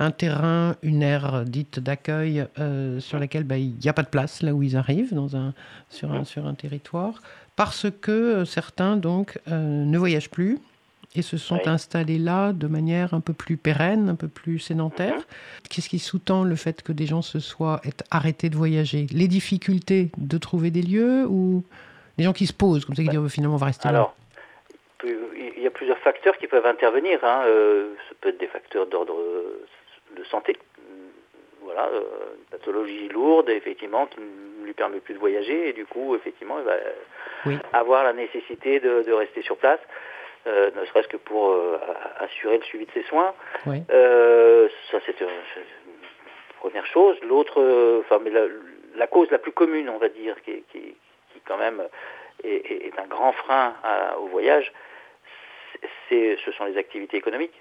Speaker 3: un terrain, une aire dite d'accueil euh, sur laquelle bah, il n'y a pas de place là où ils arrivent dans un, sur, un, sur un territoire, parce que euh, certains donc ne voyagent plus et se sont
Speaker 4: Oui.
Speaker 3: installés là de manière un peu plus pérenne, un peu plus sédentaire.
Speaker 4: Mhm.
Speaker 3: Qu'est-ce qui sous-tend le fait que des gens se soient arrêtés de voyager? Les difficultés de trouver des lieux ou les gens qui se posent comme ça qui disent Oh, finalement on va rester
Speaker 4: Alors, il y a plusieurs facteurs qui peuvent intervenir. Hein. euh, ça peut être des facteurs d'ordre euh, de santé. Voilà, euh, une pathologie lourde, effectivement, qui ne lui permet plus de voyager, et du coup, effectivement, il va
Speaker 3: Oui.
Speaker 4: avoir la nécessité de, de rester sur place, euh, ne serait-ce que pour assurer le suivi de ses soins. ça, c'est une première chose. L'autre, enfin, mais la, la cause la plus commune, on va dire, qui, qui quand même est, est- est un grand frein à- au voyage, c'est, ce sont les activités économiques.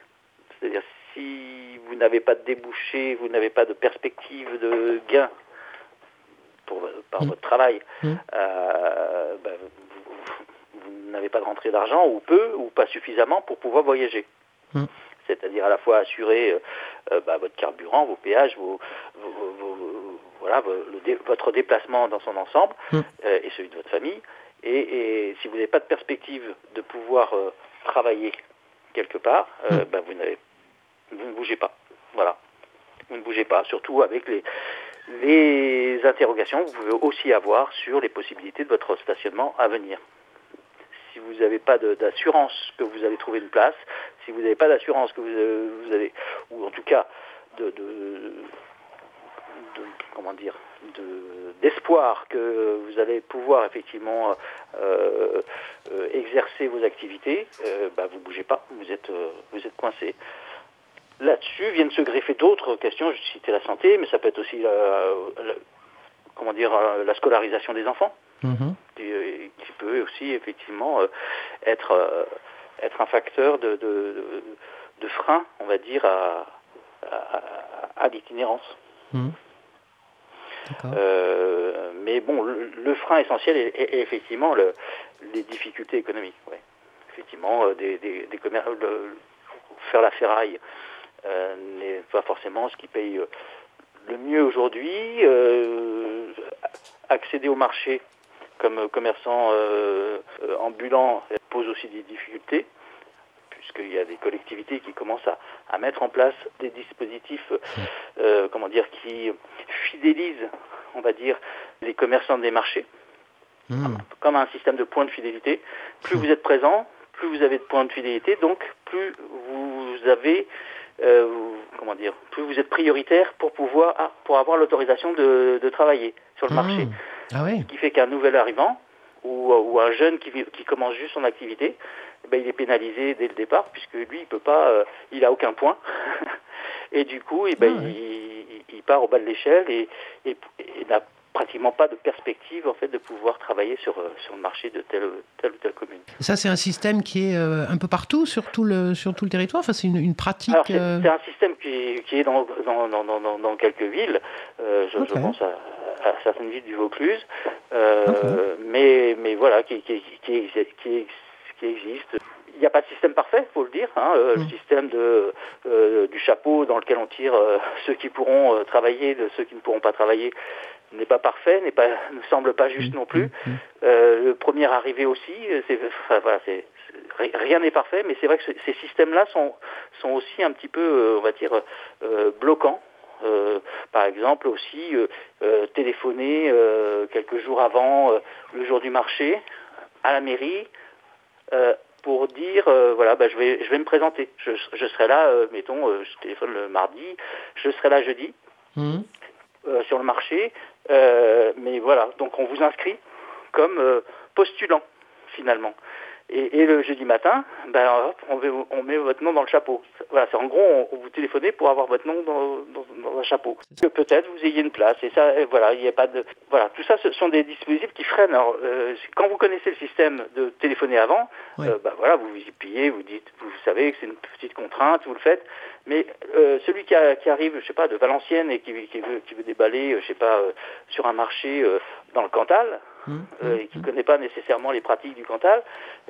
Speaker 4: C'est-à-dire, si vous n'avez pas de débouché, vous n'avez pas de perspective de gain pour, par
Speaker 3: Mm.
Speaker 4: votre travail,
Speaker 3: Mm.
Speaker 4: euh, ben, vous, n'avez pas de rentrée d'argent, ou peu, ou pas suffisamment pour pouvoir voyager c'est-à-dire à la fois assurer euh, euh, bah, votre carburant, vos péages, vos- voilà, le votre déplacement dans son ensemble
Speaker 3: Mm.
Speaker 4: euh, et celui de votre famille. Et, et si vous n'avez pas de perspective de pouvoir euh, travailler quelque part, euh,
Speaker 3: Mm.
Speaker 4: bah, vous, ne bougez pas. Voilà. Vous ne bougez pas, surtout avec les, les interrogations que vous pouvez aussi avoir sur les possibilités de votre stationnement à venir si vous n'avez pas d'assurance que vous allez trouver une place, si vous n'avez pas d'assurance que vous, vous avez, ou en tout cas de- comment dire, de- d'espoir que vous allez pouvoir effectivement euh, euh, exercer vos activités, euh, bah, vous bougez pas, vous êtes, euh, vous êtes coincé. Là-dessus viennent se greffer d'autres questions. Je citais la santé, mais ça peut être aussi la, la- comment dire, la scolarisation des enfants
Speaker 3: Mhm.
Speaker 4: qui, qui peut aussi effectivement être, être un facteur de, de, de- de frein, on va dire, à, à, à l'itinérance.
Speaker 3: Mhm.
Speaker 4: Euh, mais bon, le, le frein essentiel est, effectivement le- les difficultés économiques. Effectivement, euh, des, des, faire la ferraille euh, n'est pas forcément ce qui paye le mieux aujourd'hui. Accéder au marché comme commerçant ambulant pose aussi des difficultés puisqu'il y a des collectivités qui commencent à, à mettre en place des dispositifs, euh, comment dire, qui fidélisent, on va dire, les commerçants des marchés,
Speaker 3: Mhm.
Speaker 4: comme un système de points de fidélité. Plus vous êtes présent, plus vous avez de points de fidélité, donc plus vous avez, euh, comment dire, plus vous êtes prioritaire pour pouvoir, ah, pour avoir l'autorisation de, de travailler sur le marché.
Speaker 3: Mhm. Ah.
Speaker 4: Ce qui fait qu'un nouvel arrivant ou, ou un jeune qui commence juste son activité, eh ben, il est pénalisé dès le départ puisque lui, il peut pas, euh, il a aucun point. et du coup, eh ben,
Speaker 3: Ah
Speaker 4: il, part au bas de l'échelle et, et- et n'a pratiquement pas de perspective en fait de pouvoir travailler sur, euh, sur le marché de telle, telle ou telle commune.
Speaker 3: Ça, c'est un système qui est euh, un peu partout sur tout le, sur tout le territoire? Enfin, c'est une, une pratique.
Speaker 4: C'est
Speaker 3: euh,
Speaker 4: un système qui, qui est dans, dans, dans, dans- dans- dans quelques villes. Euh, je, pense à, à certaines villes du Vaucluse. Mais, mais voilà, qui, qui, qui, qui, qui- existe. Il n'y a pas de système parfait, faut le dire. hein. Euh, Le
Speaker 3: Mm.
Speaker 4: système de, euh, du chapeau dans lequel on tire euh, ceux qui pourront travailler de ceux qui ne pourront pas travailler n'est pas parfait, n'est pas, ne semble pas juste non plus. Euh, le premier arrivé aussi, c'est, enfin, voilà, c'est, c'est- ri- rien n'est parfait, mais c'est vrai que ce- ces systèmes-là sont, sont aussi un petit peu, on va dire, bloquants. Euh, par exemple aussi euh, euh, téléphoner quelques jours avant le jour du marché à la mairie pour dire euh, voilà bah, je vais je vais me présenter je, je serai là euh, mettons euh, je téléphone le mardi je serai là jeudi
Speaker 3: Mhm.
Speaker 4: euh, sur le marché. Euh, mais voilà, donc on vous inscrit comme euh, postulant finalement. Et, et le jeudi matin, ben, hop, on, met, on met votre nom dans le chapeau. Voilà, c'est en gros, on, on vous téléphonez pour avoir votre nom dans, dans, dans un chapeau. Que peut-être vous ayez une place. Et ça, et voilà, il n'y a pas de. Voilà, tout ça, ce sont des dispositifs qui freinent. Alors, euh, quand vous connaissez le système de téléphoner avant, euh, ben voilà, vous vous y pliez, vous dites, vous savez que c'est une petite contrainte, vous le faites. Mais euh, celui qui, a- qui arrive, je sais pas, de Valenciennes et qui, qui veut, qui veut déballer, euh, je sais pas, euh, sur un marché euh, dans le Cantal, euh, et qui ne connaît pas nécessairement les pratiques du Cantal,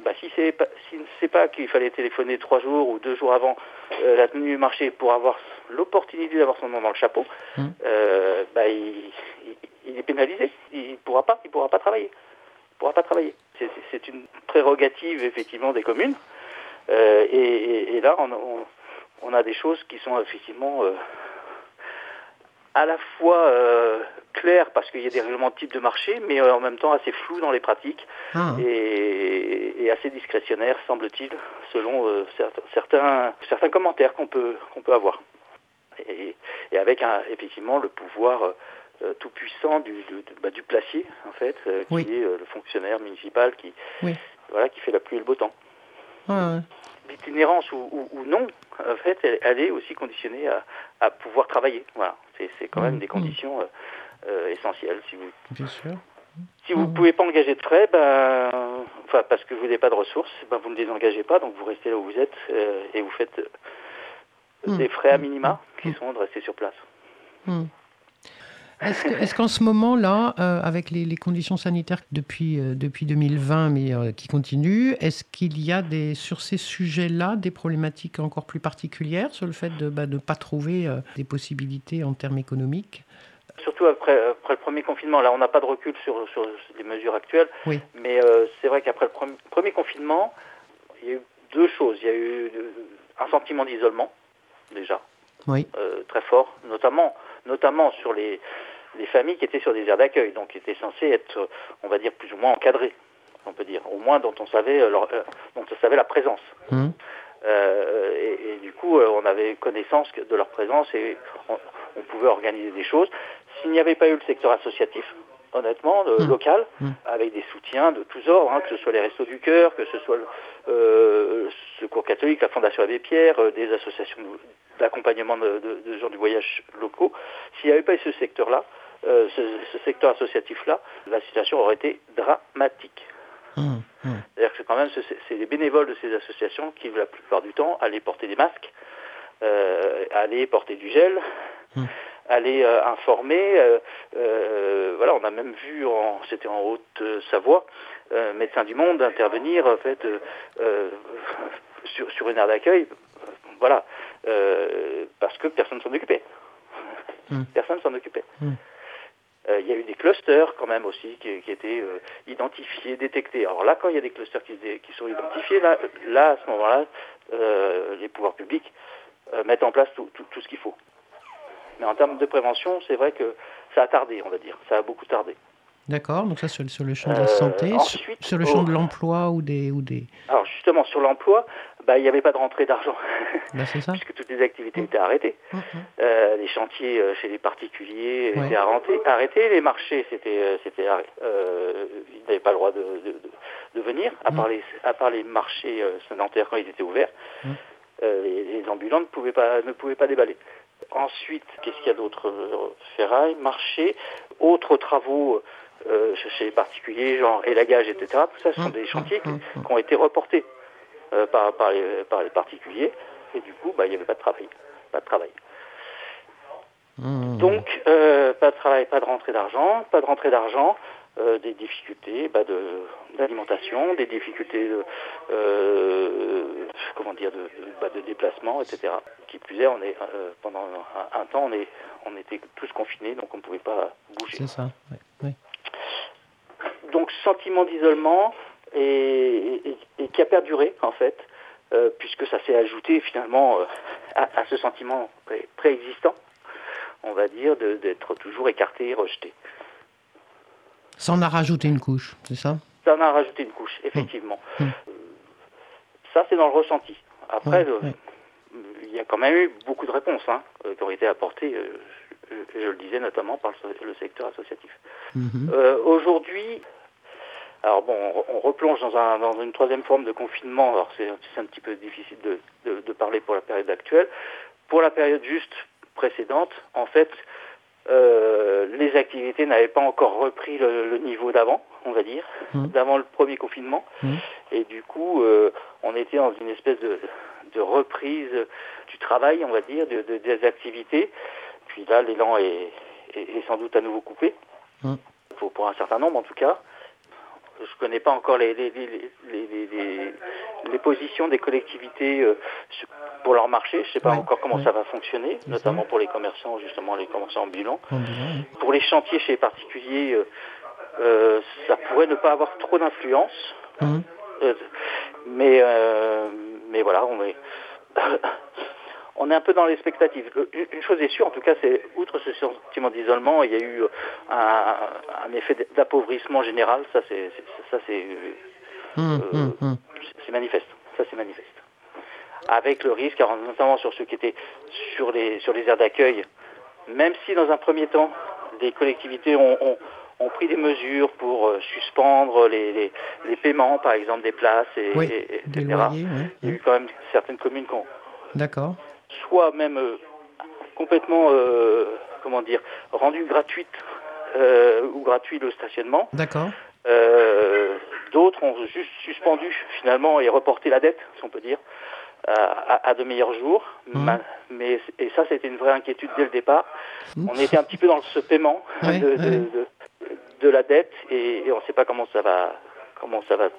Speaker 4: ben, si c'est pas, s'il ne sait pas qu'il fallait téléphoner trois jours ou deux jours avant euh, la tenue du marché pour avoir l'opportunité d'avoir son nom dans le chapeau, euh, bah, il, il- il est pénalisé. Il ne pourra pas, il pourra pas travailler. Il pourra pas travailler. C'est, une prérogative effectivement des communes. Euh, et, et- et là, on, on- on a des choses qui sont effectivement euh, à la fois euh, claires parce qu'il y a des règlements de type de marché, mais euh, en même temps assez flous dans les pratiques
Speaker 3: Ah,
Speaker 4: et, et assez discrétionnaires, semble-t-il, selon euh, certains, certains commentaires qu'on peut, qu'on peut avoir. Et, et avec un, effectivement le pouvoir euh, tout puissant du, du, du- bah, du placier, en fait, qui
Speaker 3: Oui.
Speaker 4: est le fonctionnaire municipal qui,
Speaker 3: Oui.
Speaker 4: voilà, qui fait la pluie et le beau temps.
Speaker 3: ouais.
Speaker 4: L'itinérance ou, ou- ou non, en fait, elle, elle est aussi conditionnée à, à pouvoir travailler. Voilà, c'est quand même
Speaker 3: Mhm.
Speaker 4: des conditions euh, euh, essentielles. Si vous
Speaker 3: bien sûr.
Speaker 4: si vous ne
Speaker 3: Mhm.
Speaker 4: pouvez pas engager de frais, ben, enfin parce que vous n'avez pas de ressources, ben, vous ne les engagez pas, donc vous restez là où vous êtes euh, et vous faites des frais à minima qui sont de rester sur place.
Speaker 3: Est-ce que- est-ce qu'en ce moment-là, euh, avec les, les conditions sanitaires depuis, euh, depuis 2020, mais euh, qui continuent, est-ce qu'il y a des, sur ces sujets-là des problématiques encore plus particulières sur le fait de bah, ne pas trouver euh, des possibilités en termes économiques?
Speaker 4: Surtout après, après le premier confinement, là on n'a pas de recul sur, sur les mesures actuelles,
Speaker 3: Oui.
Speaker 4: mais euh, c'est vrai qu'après le premier, premier confinement, il y a eu deux choses. Il y a eu euh, un sentiment d'isolement, déjà,
Speaker 3: Oui.
Speaker 4: euh, très fort, notamment, notamment sur les, les familles qui étaient sur des aires d'accueil, donc qui étaient censées être, on va dire, plus ou moins encadrées, on peut dire, au moins dont on savait, euh, leur- euh, dont on savait la présence.
Speaker 3: Hmm.
Speaker 4: Euh, et, et du coup, on avait connaissance de leur présence et on, on pouvait organiser des choses. S'il n'y avait pas eu le secteur associatif, honnêtement, le
Speaker 3: Mm.
Speaker 4: local,
Speaker 3: Mm.
Speaker 4: avec des soutiens de tous ordres, hein, que ce soit les Restos du Cœur, que ce soit le euh, le Secours catholique, la Fondation Abbé Pierre, euh, des associations d'accompagnement de, de- de gens du voyage locaux, s'il n'y avait pas eu ce secteur-là, euh, ce, ce secteur associatif-là, la situation aurait été dramatique.
Speaker 3: Hmm. Hmm.
Speaker 4: C'est-à-dire que c'est quand même ce- c'est les bénévoles de ces associations qui, la plupart du temps, allaient porter des masques, euh, allaient porter du gel, Allaient euh, informer. euh, euh, voilà, on a même vu, en, c'était en Haute-Savoie, Médecins du Monde intervenir en fait sur, sur une aire d'accueil. Voilà, parce que personne s'en occupait.
Speaker 3: Mm.
Speaker 4: Personne s'en occupait.
Speaker 3: Mm.
Speaker 4: Euh, il y a eu des clusters quand même aussi qui, qui étaient euh, identifiés, détectés. Alors là, quand il y a des clusters qui, qui sont identifiés, là, là à ce moment-là, euh, les pouvoirs publics euh, mettent en place tout, tout- tout ce qu'il faut. Mais en termes de prévention, c'est vrai que ça a tardé, on va dire. Ça a beaucoup tardé.
Speaker 3: D'accord, donc ça sur, sur le champ de
Speaker 4: Euh,
Speaker 3: la santé, sur-
Speaker 4: ensuite,
Speaker 3: sur, le champ
Speaker 4: oh.
Speaker 3: de l'emploi ou des... Ou des...
Speaker 4: Alors justement, sur l'emploi, bah, il n'y avait pas de rentrée d'argent,
Speaker 3: ça
Speaker 4: puisque toutes les activités étaient arrêtées.
Speaker 3: Hmm.
Speaker 4: Euh, les chantiers euh, chez les particuliers
Speaker 3: Ouais.
Speaker 4: étaient arrêtés, arrêtés, les marchés c'était euh, c'était euh, ils n'avaient pas le droit de, de, de- de venir, à
Speaker 3: Mm.
Speaker 4: part les à part les marchés euh, sédentaires quand ils étaient ouverts.
Speaker 3: Mm.
Speaker 4: Euh, les, les ambulants ne pouvaient pas ne pouvaient pas déballer. Ensuite, qu'est-ce qu'il y a d'autre Euh, Ferraille, marché, autres travaux euh, chez les particuliers, genre élagage, etc. Tout ça, ce sont
Speaker 3: Mm,
Speaker 4: des
Speaker 3: mm,
Speaker 4: chantiers qui,
Speaker 3: mm.
Speaker 4: qui ont été reportés euh, par, par, les, par les particuliers, et du coup, bah, il n'y avait pas de travail. Pas de travail. Donc, euh, pas de travail, pas de rentrée d'argent, pas de rentrée d'argent, euh, des difficultés bah, de d'alimentation, des difficultés de, euh, comment dire, de, de, bah, de déplacement, etc. Qui plus est, on est euh, pendant un, un temps, on est, on était tous confinés, donc on ne pouvait pas bouger.
Speaker 3: C'est ça.
Speaker 4: Donc, sentiment d'isolement et, et- et qui a perduré en fait, puisque ça s'est ajouté finalement à, à ce sentiment pré- préexistant, on va dire, de- d'être toujours écarté et rejeté.
Speaker 3: Ça en a rajouté une couche, c'est ça?
Speaker 4: Ça en a rajouté une couche, effectivement.
Speaker 3: Mm.
Speaker 4: Euh, Ça, c'est dans le ressenti. Après,
Speaker 3: Ouais, ouais.
Speaker 4: il y a quand même eu beaucoup de réponses hein, euh, qui ont été apportées, euh, je, je le disais notamment par le, secteur associatif. Euh, Aujourd'hui, alors bon, on, on replonge dans, un, dans une troisième forme de confinement. Alors c'est c'est un petit peu difficile de, de- de parler pour la période actuelle. Pour la période juste précédente, en fait, euh, les activités n'avaient pas encore repris le, le niveau d'avant, on va dire,
Speaker 3: Mhm.
Speaker 4: d'avant le premier confinement.
Speaker 3: Mhm.
Speaker 4: Et du coup, euh, on était dans une espèce de, de reprise du travail, on va dire, de, de- des activités. Puis là, l'élan est, est- est sans doute à nouveau coupé, pour, pour un certain nombre en tout cas. Je connais pas encore les, les, les, les, positions des collectivités euh, pour leur marché. Je sais pas
Speaker 3: Ouais,
Speaker 4: encore comment
Speaker 3: ouais.
Speaker 4: ça va fonctionner, notamment
Speaker 3: ça.
Speaker 4: pour les commerçants, justement les commerçants ambulants.
Speaker 3: Ambulant,
Speaker 4: Pour les chantiers chez les particuliers, euh, euh, ça pourrait ne pas avoir trop d'influence. Euh, mais, mais voilà, on est, on est un peu dans l'expectative. Le- Une chose est sûre, en tout cas, c'est, outre ce sentiment d'isolement, il y a eu un, un effet d'appauvrissement général. Ça, c'est, ça, c'est,
Speaker 3: Mhm,
Speaker 4: euh,
Speaker 3: mhm, mhm.
Speaker 4: c'est manifeste. Ça, c'est manifeste. Avec le risque, notamment sur ceux qui étaient sur les, sur les aires d'accueil, même si dans un premier temps, les collectivités ont, ont- ont pris des mesures pour euh, suspendre les, les, les paiements, par exemple, des places, et,
Speaker 3: Oui,
Speaker 4: et- et-
Speaker 3: des
Speaker 4: etc.
Speaker 3: loyers,
Speaker 4: Il y a eu quand même certaines communes qui ont
Speaker 3: D'accord.
Speaker 4: Soit même euh, complètement, euh, comment dire, rendu gratuite euh, ou gratuit le stationnement.
Speaker 3: D'accord.
Speaker 4: D'autres ont juste suspendu finalement et reporté la dette, si on peut dire, à, de meilleurs jours. Mais et ça, c'était une vraie inquiétude dès le départ. On était un petit peu dans ce paiement
Speaker 3: Ouais,
Speaker 4: de, de-
Speaker 3: ouais.
Speaker 4: de- de la dette et, et on ne sait pas comment ça va, comment ça va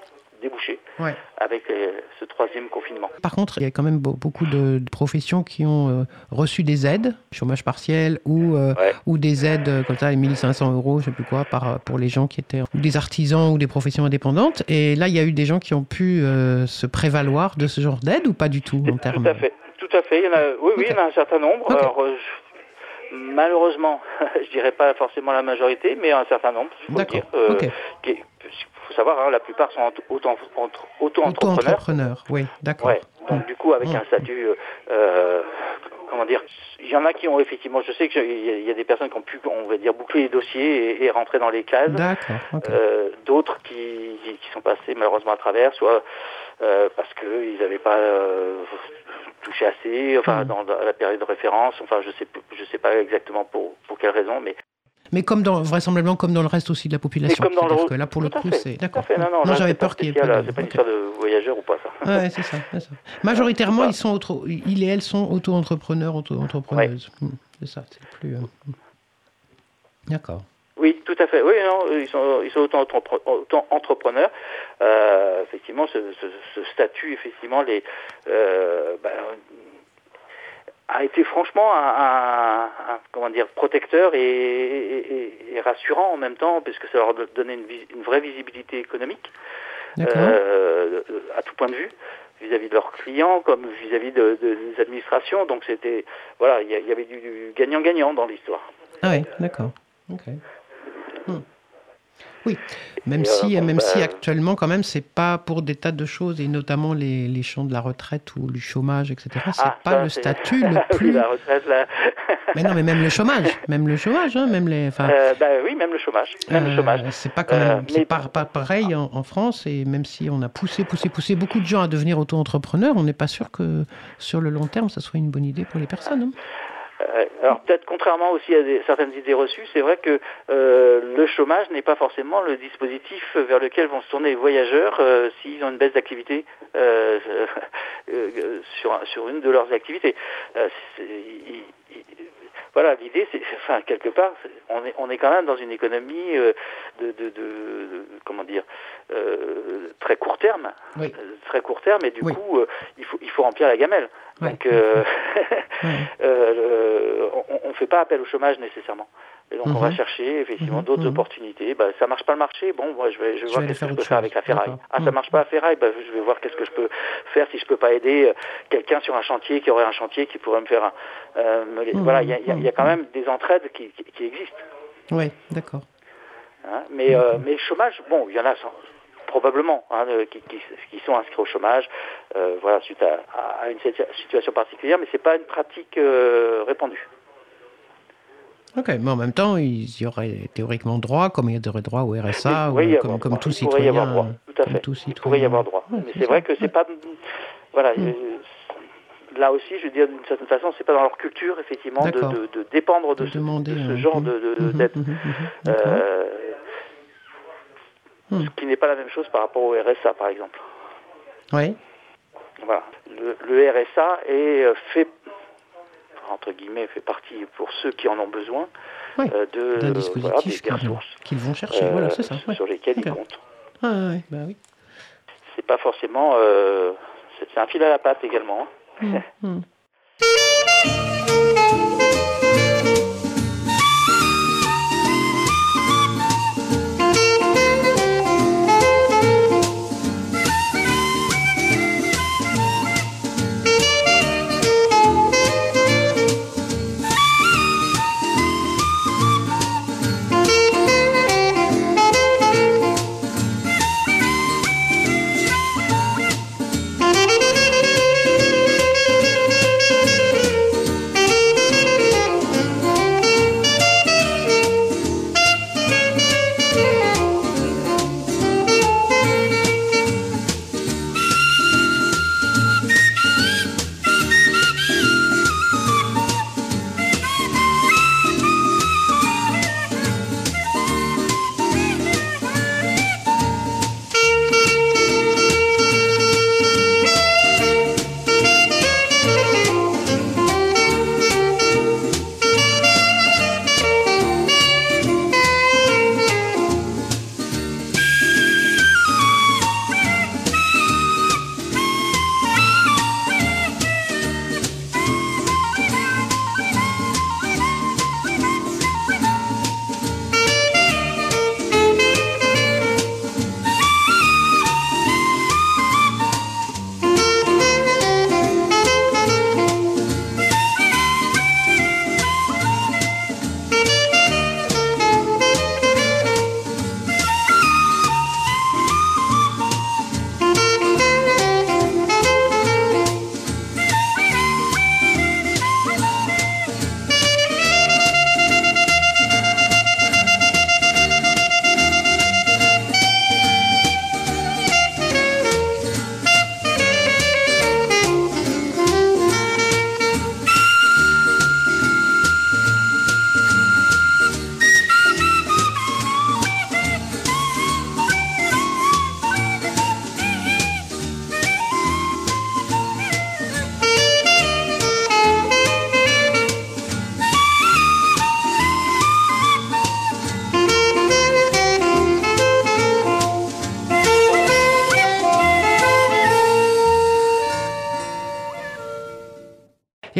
Speaker 4: déboucher
Speaker 3: Ouais.
Speaker 4: avec euh, ce troisième confinement.
Speaker 3: Par contre, il y a quand même beau- beaucoup de, de professions qui ont euh, reçu des aides, chômage partiel ou, euh,
Speaker 4: Ouais.
Speaker 3: ou des aides comme ça, les 1500 euros, je sais plus quoi, par, pour les gens qui étaient ou des artisans ou des professions indépendantes. Et là, il y a eu des gens qui ont pu euh, se prévaloir de ce genre d'aide ou pas du tout en termes
Speaker 4: Tout à fait, tout à fait. Il y en a, oui, oui, il y en a un certain nombre.
Speaker 3: Ok.
Speaker 4: Alors, euh, je- malheureusement, je dirais pas forcément la majorité, mais un certain nombre,
Speaker 3: D'accord.
Speaker 4: dire. Euh, qui faut savoir, hein, la plupart sont auto- auto- entre- auto-entrepreneurs.
Speaker 3: Auto-entrepreneur, oui, d'accord.
Speaker 4: Ouais. Donc du coup, avec un statut, euh, euh, comment dire, il y en a qui ont effectivement, je sais qu'il y, y a des personnes qui ont pu, on va dire, boucler les dossiers et, et rentrer dans les cases. Euh, D'autres qui, qui sont passés malheureusement à travers, soit euh, parce qu'ils n'avaient pas euh, touché assez, enfin
Speaker 3: Mm.
Speaker 4: dans la la période de référence, enfin je sais je sais pas exactement pour pour quelle raison, mais
Speaker 3: Mais comme dans, vraisemblablement comme dans le reste aussi de la population.
Speaker 4: comme dans le-
Speaker 3: C'est-à-dire que là, pour le
Speaker 4: tout
Speaker 3: coup, c'est... D'accord.
Speaker 4: Non,
Speaker 3: j'avais
Speaker 4: c'est
Speaker 3: peur qu'il y ait
Speaker 4: spécial,
Speaker 3: pas de...
Speaker 4: C'est pas une
Speaker 3: ok.
Speaker 4: histoire de voyageurs ou pas ça.
Speaker 3: Ouais, c'est ça, c'est ça. Majoritairement, ils sont auto, ils et elles sont auto-entrepreneurs, auto-entrepreneuses. Hmm, C'est ça, c'est plus. euh, hmm. D'accord.
Speaker 4: Oui, tout à fait. Oui, non, ils sont, ils sont auto-entrepre- auto-entrepreneurs. Euh, effectivement, ce, ce- ce statut, effectivement, les, euh, ben, a été franchement un, un- un- comment dire, protecteur et, et- et- et rassurant en même temps, puisque ça leur donnait une, une vraie visibilité économique euh, à tout point de vue vis-à-vis de leurs clients comme vis-à-vis de, de- des administrations. Donc c'était, voilà, il y, avait du du gagnant-gagnant dans l'histoire.
Speaker 3: Ah oui, d'accord. Ok. Hmm. Oui, même si,
Speaker 4: euh, bon,
Speaker 3: même si
Speaker 4: bah,
Speaker 3: actuellement, quand même, c'est pas pour des tas de choses, et notamment les, les champs de la retraite ou du chômage, etc. C'est
Speaker 4: Ah,
Speaker 3: pas
Speaker 4: ça,
Speaker 3: le statut
Speaker 4: Ah
Speaker 3: le
Speaker 4: oui,
Speaker 3: plus.
Speaker 4: la retraite, là.
Speaker 3: Mais non, mais même le chômage, même le chômage, hein, même les.
Speaker 4: Euh, bah oui, même le chômage. Même le
Speaker 3: Euh,
Speaker 4: chômage.
Speaker 3: C'est pas quand même,
Speaker 4: mais-
Speaker 3: pas, pas pareil en, en France et même si on a poussé, poussé, poussé beaucoup de gens à devenir auto-entrepreneurs, on n'est pas sûr que sur le long terme, ça soit une bonne idée pour les personnes. hein.
Speaker 4: Euh, alors peut-être contrairement aussi à des- certaines idées reçues, c'est vrai que euh, le chômage n'est pas forcément le dispositif vers lequel vont se tourner les voyageurs euh, s'ils ont une baisse d'activité sur une de leurs activités. Voilà, l'idée, c'est, enfin, quelque part, on est, on est quand même dans une économie euh, de, de, de- de- comment dire, euh, très court terme,
Speaker 3: Oui.
Speaker 4: Euh, très court terme, et du
Speaker 3: Oui.
Speaker 4: coup, euh, il faut, il faut remplir la gamelle.
Speaker 3: Ouais.
Speaker 4: Donc, on ne fait pas appel au chômage nécessairement. Et donc, on va
Speaker 3: Mhm.
Speaker 4: chercher effectivement
Speaker 3: Mhm,
Speaker 4: d'autres
Speaker 3: mhm.
Speaker 4: opportunités. Bah, ça marche pas le marché. Bon, moi, je vais, je vais
Speaker 3: Je
Speaker 4: voir qu'est-ce que je peux faire avec la ferraille. Ah, ça marche pas la ferraille. Bah, je vais voir qu'est-ce que je peux faire si je peux pas aider euh, quelqu'un sur un chantier qui aurait un chantier qui pourrait me faire. un- euh, me Voilà, il y a, y a- y a quand même des entraides qui, qui, qui existent.
Speaker 3: Oui, d'accord.
Speaker 4: hein. Mais, euh, mais le chômage, bon, il y en a sans- probablement hein, euh, qui, qui, qui sont inscrits au chômage, euh, voilà, suite à, à- une situa- situation particulière, mais c'est pas une pratique euh, répandue.
Speaker 3: Ok, mais en même temps, ils y auraient théoriquement droit, comme il y aurait droit au RSA,
Speaker 4: Il
Speaker 3: ou comme, comme tout
Speaker 4: Il pourrait y
Speaker 3: citoyen.
Speaker 4: avoir droit, tout à fait.
Speaker 3: tout
Speaker 4: Il pourrait y
Speaker 3: citoyen.
Speaker 4: avoir droit.
Speaker 3: Ouais,
Speaker 4: Mais
Speaker 3: c'est
Speaker 4: vrai que c'est pas. Voilà.
Speaker 3: Mm.
Speaker 4: euh, Là aussi, je veux dire, d'une certaine façon, c'est pas dans leur culture, effectivement, de, de, de dépendre de,
Speaker 3: De
Speaker 4: ce,
Speaker 3: demander,
Speaker 4: de ce genre de, de- d'aide.
Speaker 3: mhm, mhm, d'accord.
Speaker 4: Euh,
Speaker 3: Mm.
Speaker 4: Ce qui n'est pas la même chose par rapport au RSA, par exemple.
Speaker 3: Oui,
Speaker 4: Voilà. Le, le RSA est euh, fait, entre guillemets, fait partie pour ceux qui en ont besoin
Speaker 3: Oui,
Speaker 4: euh, de
Speaker 3: d'un dispositif
Speaker 4: voilà, des, ressources
Speaker 3: qu'ils vont chercher.
Speaker 4: euh,
Speaker 3: voilà, c'est ça. ouais.
Speaker 4: sur lesquelles ils comptent.
Speaker 3: Ah, ouais, bah oui.
Speaker 4: C'est pas forcément. euh, c'est un fil à la patte également. hein.
Speaker 3: Mm,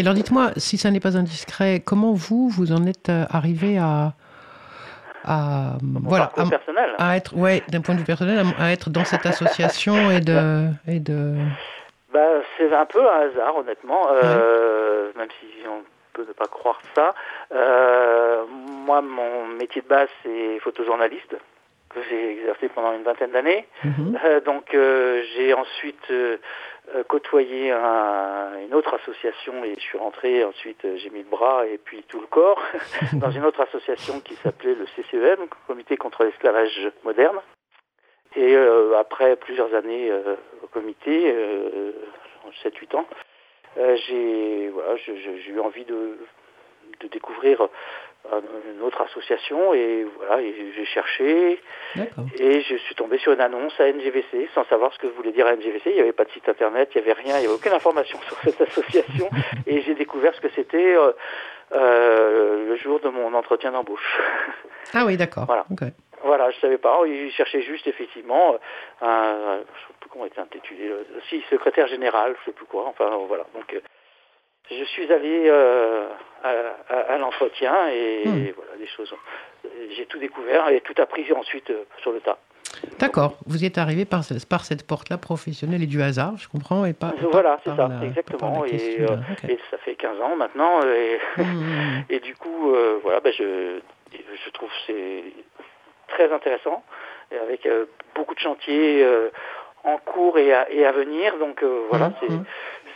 Speaker 3: alors dites-moi, si ça n'est pas indiscret, comment vous, vous en êtes euh, arrivé à... à voilà, à,
Speaker 4: personnel.
Speaker 3: à être, ouais, d'un point de vue personnel, à, à être dans cette association et de... Et de...
Speaker 4: Bah, c'est un peu un hasard, honnêtement, euh, même si on peut ne pas croire ça. Euh, moi, mon métier de base, c'est photojournaliste, que j'ai exercé pendant une vingtaine d'années.
Speaker 3: Mhm.
Speaker 4: Euh, donc, j'ai ensuite côtoyé un- une autre association et je suis rentré. Ensuite, euh, j'ai mis le bras et puis tout le corps dans une autre association qui s'appelait le CCEM, Comité contre l'esclavage moderne. Et euh, après plusieurs années euh, au comité, euh, 7-8 ans, euh, j'ai voilà, eu envie de, de découvrir une autre association et voilà, et j'ai cherché et je suis tombé sur une annonce à NGVC sans savoir ce que voulait dire NGVC. Il n'y avait pas de site internet, il n'y avait rien, il n'y avait aucune information sur cette association et j'ai découvert ce que c'était euh, euh, le jour de mon entretien d'embauche.
Speaker 3: Ah oui, d'accord.
Speaker 4: Voilà.
Speaker 3: Ok.
Speaker 4: Voilà, je savais pas. Il cherchait juste effectivement euh, un, je sais plus comment était intitulé, si secrétaire général, je sais plus quoi. Enfin voilà. Donc je suis allé euh, à, à- à l'entretien et,
Speaker 3: Hmm.
Speaker 4: voilà des choses. J'ai tout découvert et tout appris ensuite euh, sur le tas.
Speaker 3: D'accord. Vous y êtes arrivé par, ce- par cette porte-là professionnelle et du hasard, je comprends, et pas. et
Speaker 4: Voilà, c'est ça,
Speaker 3: la-
Speaker 4: exactement. Et, euh. Et ça fait 15 ans maintenant. Et,
Speaker 3: Mhm.
Speaker 4: et du coup, voilà, ben je, je trouve que c'est très intéressant, et avec beaucoup de chantiers en cours et à, et à venir. Donc voilà, c'est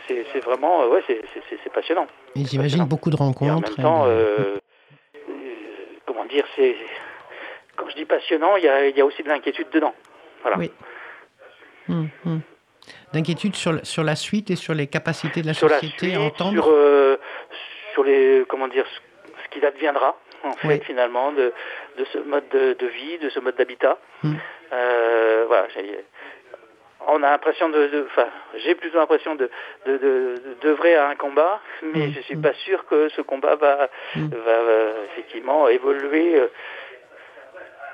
Speaker 4: c'est vraiment, euh, ouais, c'est passionnant.
Speaker 3: Et j'imagine beaucoup de
Speaker 4: Et en
Speaker 3: rencontres.
Speaker 4: même temps, euh, euh, comment dire, c'est quand je dis passionnant, il y a, il y a aussi de l'inquiétude dedans. Voilà.
Speaker 3: Oui. Hum, hum. D'inquiétude sur, sur la suite et sur les capacités de la
Speaker 4: sur la
Speaker 3: société
Speaker 4: suite,
Speaker 3: à entendre.
Speaker 4: sur, euh, sur les, comment dire, ce, qu'il adviendra, en fait,
Speaker 3: Oui.
Speaker 4: finalement, de, de ce mode de, de vie, de ce mode d'habitat. Euh, voilà, on a l'impression de, enfin, j'ai plutôt l'impression de, de, de, à un combat, mais
Speaker 3: Hmm,
Speaker 4: je suis pas sûr que ce combat va,
Speaker 3: Hmm.
Speaker 4: va, effectivement évoluer euh,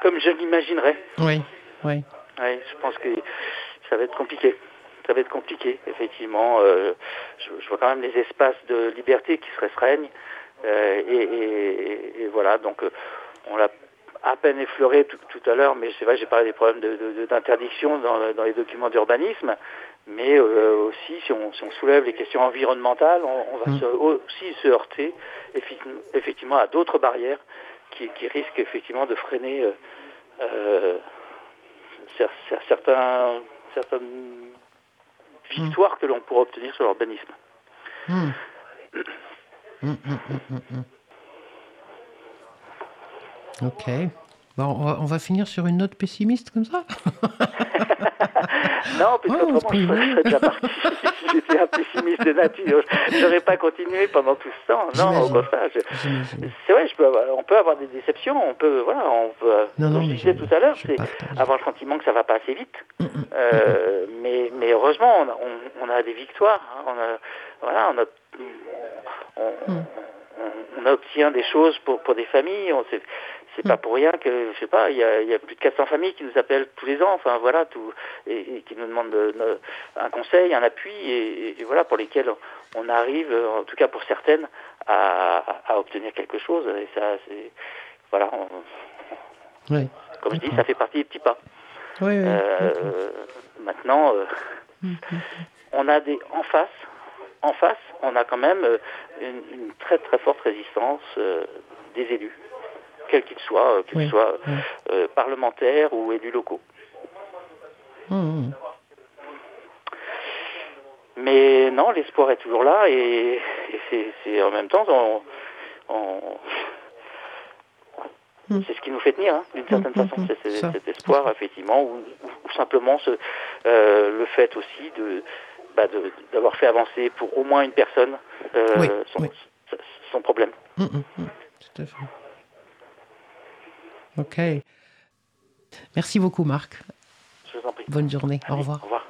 Speaker 4: comme je l'imaginerais.
Speaker 3: Oui, oui.
Speaker 4: Ouais, je pense que ça va être compliqué. Ça va être compliqué, effectivement. Euh, je, je vois quand même les espaces de liberté qui se restreignent. Euh, et, et- et voilà, donc on l'a à peine effleuré tout, tout à l'heure, mais c'est vrai, j'ai parlé des problèmes de- de- de- d'interdiction dans, dans les documents d'urbanisme, mais euh, aussi si on, si on soulève les questions environnementales, on, on va
Speaker 3: Mm.
Speaker 4: se- aussi se heurter effectivement à d'autres barrières qui, qui risquent effectivement de freiner euh, euh, cer- cer- certains, certaines victoires que l'on pourra obtenir sur l'urbanisme.
Speaker 3: Hmm. Hmm, hmm, hmm, hmm, hmm. Ok. Bon, on, va, on va finir sur une note pessimiste comme ça
Speaker 4: Non, parce
Speaker 3: se
Speaker 4: qu'autrement, je serais déjà parti. j'étais un pessimiste de nature, j'aurais pas continué pendant tout ce temps. Non, au contraire. je-. C'est vrai, je peux avoir- on peut avoir des déceptions, on peut, voilà, on peut.
Speaker 3: Non,
Speaker 4: comme
Speaker 3: non,
Speaker 4: je disais tout à l'heure, c'est avoir le sentiment que ça va pas assez vite.
Speaker 3: Mm, mm.
Speaker 4: Euh, mais, mais heureusement, on a, on, on a des victoires. hein, on a, voilà, on a, on,
Speaker 3: Mm.
Speaker 4: on, on obtient des choses pour, pour des familles. On c'est pas pour rien que, je sais pas, il y a, il y a plus de 400 familles qui nous appellent tous les ans. Enfin voilà, tout, et, et qui nous demandent de- de- un conseil, un appui, et, et voilà pour lesquels on arrive, en tout cas pour certaines, à, à obtenir quelque chose. Et ça, c'est, voilà, on-
Speaker 3: Ouais.
Speaker 4: comme je dis, ça fait partie des petits pas.
Speaker 3: Ouais, ouais,
Speaker 4: Euh, maintenant, euh,
Speaker 3: Hmm, hmm.
Speaker 4: on a des en face, en face, on a quand même euh, une, une très très forte résistance euh, des élus, quels qu'ils soient, euh, qu'ils
Speaker 3: Oui,
Speaker 4: soient
Speaker 3: oui.
Speaker 4: euh, parlementaires ou élus locaux.
Speaker 3: Hmm, hmm.
Speaker 4: Mais non, l'espoir est toujours là et, et c'est, en même temps, on, on-
Speaker 3: Hmm.
Speaker 4: c'est ce qui nous fait tenir, hein, d'une certaine façon, c'est, cet espoir, effectivement, ou, ou- ou simplement ce, euh, le fait aussi de, bah, de- d'avoir fait avancer pour au moins une personne euh,
Speaker 3: Oui,
Speaker 4: son,
Speaker 3: oui.
Speaker 4: son problème.
Speaker 3: Tout à fait. Ok. Merci beaucoup, Marc.
Speaker 4: Je vous en prie.
Speaker 3: Bonne journée. Au revoir.
Speaker 4: Au revoir.